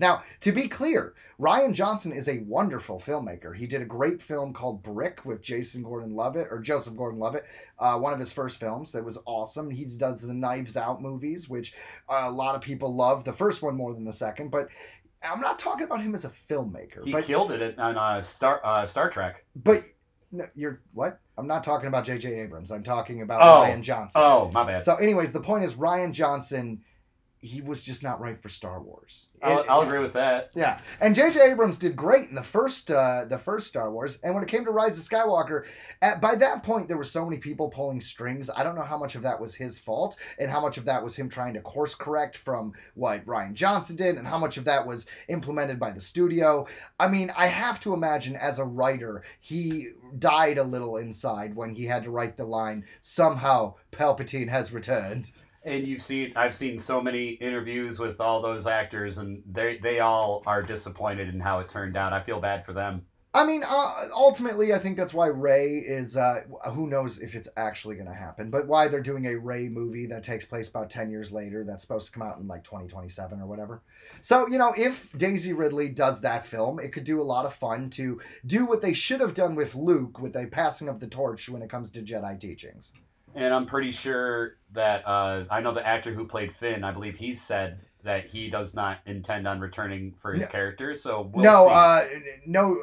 Now, to be clear, Rian Johnson is a wonderful filmmaker. He did a great film called Brick with Jason Gordon Levitt, or Joseph Gordon Levitt, uh, one of his first films that was awesome. He does the Knives Out movies, which uh, a lot of people love. The first one more than the second, but. I'm not talking about him as a filmmaker, He but killed it on uh, Star uh, Star Trek. but no, you're what? I'm not talking about J.J. Abrams. I'm talking about Oh. Rian Johnson. Oh, my bad. So, anyways, the point is Rian Johnson. He was just not right for Star Wars. I'll, It- I'll agree with that. Yeah, and J.J. Abrams did great in the first, uh, the first Star Wars, and when it came to Rise of Skywalker, at, by that point there were so many people pulling strings. I don't know how much of that was his fault, and how much of that was him trying to course correct from what Rian Johnson did, and how much of that was implemented by the studio. I mean, I have to imagine as a writer, he died a little inside when he had to write the line, "Somehow Palpatine has returned." And you've seen, I've seen so many interviews with all those actors, and they they all are disappointed in how it turned out. I feel bad for them. I mean, uh, ultimately, I think that's why Rey is. Uh, who knows if it's actually going to happen, but why they're doing a Rey movie that takes place about 10 years later that's supposed to come out in like 2027 or whatever. So, you know, if Daisy Ridley does that film, it could do a lot of fun to do what they should have done with Luke with a passing of the torch when it comes to Jedi teachings. And I'm pretty sure that uh, I know the actor who played Finn. I believe he said that he does not intend on returning for his No. character. So we'll no, see. uh, no,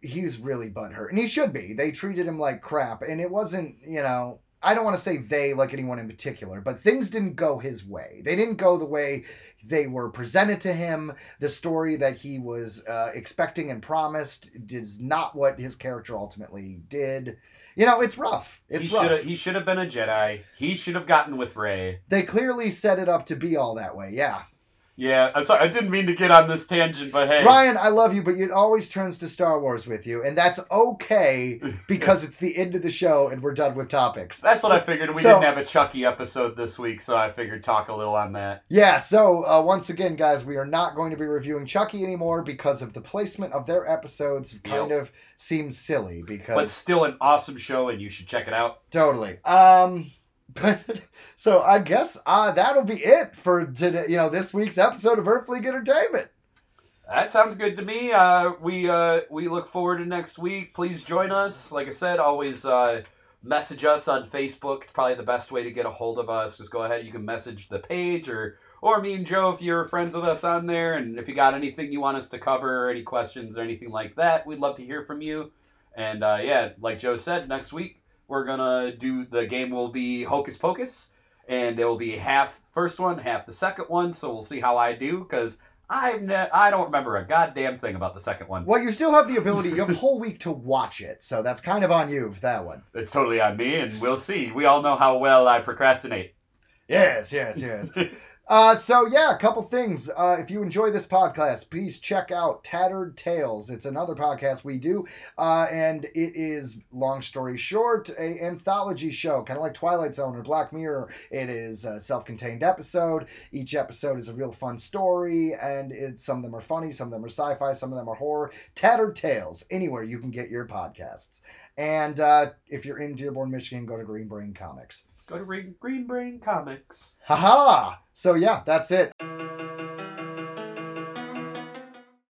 he's really butthurt, and he should be. They treated him like crap, and it wasn't, you know. I don't want to say they like anyone in particular, but things didn't go his way. They didn't go the way they were presented to him. The story that he was uh, expecting and promised is not what his character ultimately did. You know, it's rough. he It's have rough. he should have been a Jedi. He should have gotten with Rey. They clearly set it up to be all that way. Yeah. Yeah, I'm sorry. I didn't mean to get on this tangent, but hey, Ryan, I love you, but it always turns to Star Wars with you, and that's okay because it's the end of the show and we're done with topics. that's what I figured. We so- didn't have a Chucky episode this week, so I figured talk a little on that. Yeah, so uh, once again, guys, we are not going to be reviewing Chucky anymore because of the placement of their episodes. Kind of seems silly because But still an awesome show, and you should check it out. totally. Um, but so I guess uh, that'll be it for today. You know, this week's episode of Earthling Entertainment. That sounds good to me. Uh, we uh, we look forward to next week. Please join us. Like I said, always uh, message us on Facebook. It's probably the best way to get a hold of us. Just go ahead. You can message the page or or me and Joe if you're friends with us on there. And if you got anything you want us to cover, or any questions or anything like that, we'd love to hear from you. And uh, yeah, like Joe said, next week we're gonna do the game. Will be Hocus Pocus, and it will be half first one, half the second one. So we'll see how I do because. I've ne- I don't remember a goddamn thing about the second one. Well, you still have the ability. You have a whole week to watch it, so that's kind of on you for that one. It's totally on me, and we'll see. We all know how well I procrastinate. Yes, yes, yes. uh, so yeah, a couple things. Uh, if you enjoy this podcast, please check out Tattered Tales. It's another podcast we do, uh, and it is long story short, a anthology show, kind of like Twilight Zone or Black Mirror. It is a self-contained episode. Each episode is a real fun story, and some of them are funny, some of them are sci-fi, some of them are horror. Tattered Tales, anywhere you can get your podcasts. And uh, if you're in Dearborn, Michigan, go to Green Brain Comics. Go to Green Brain Comics. Haha! So yeah, that's it.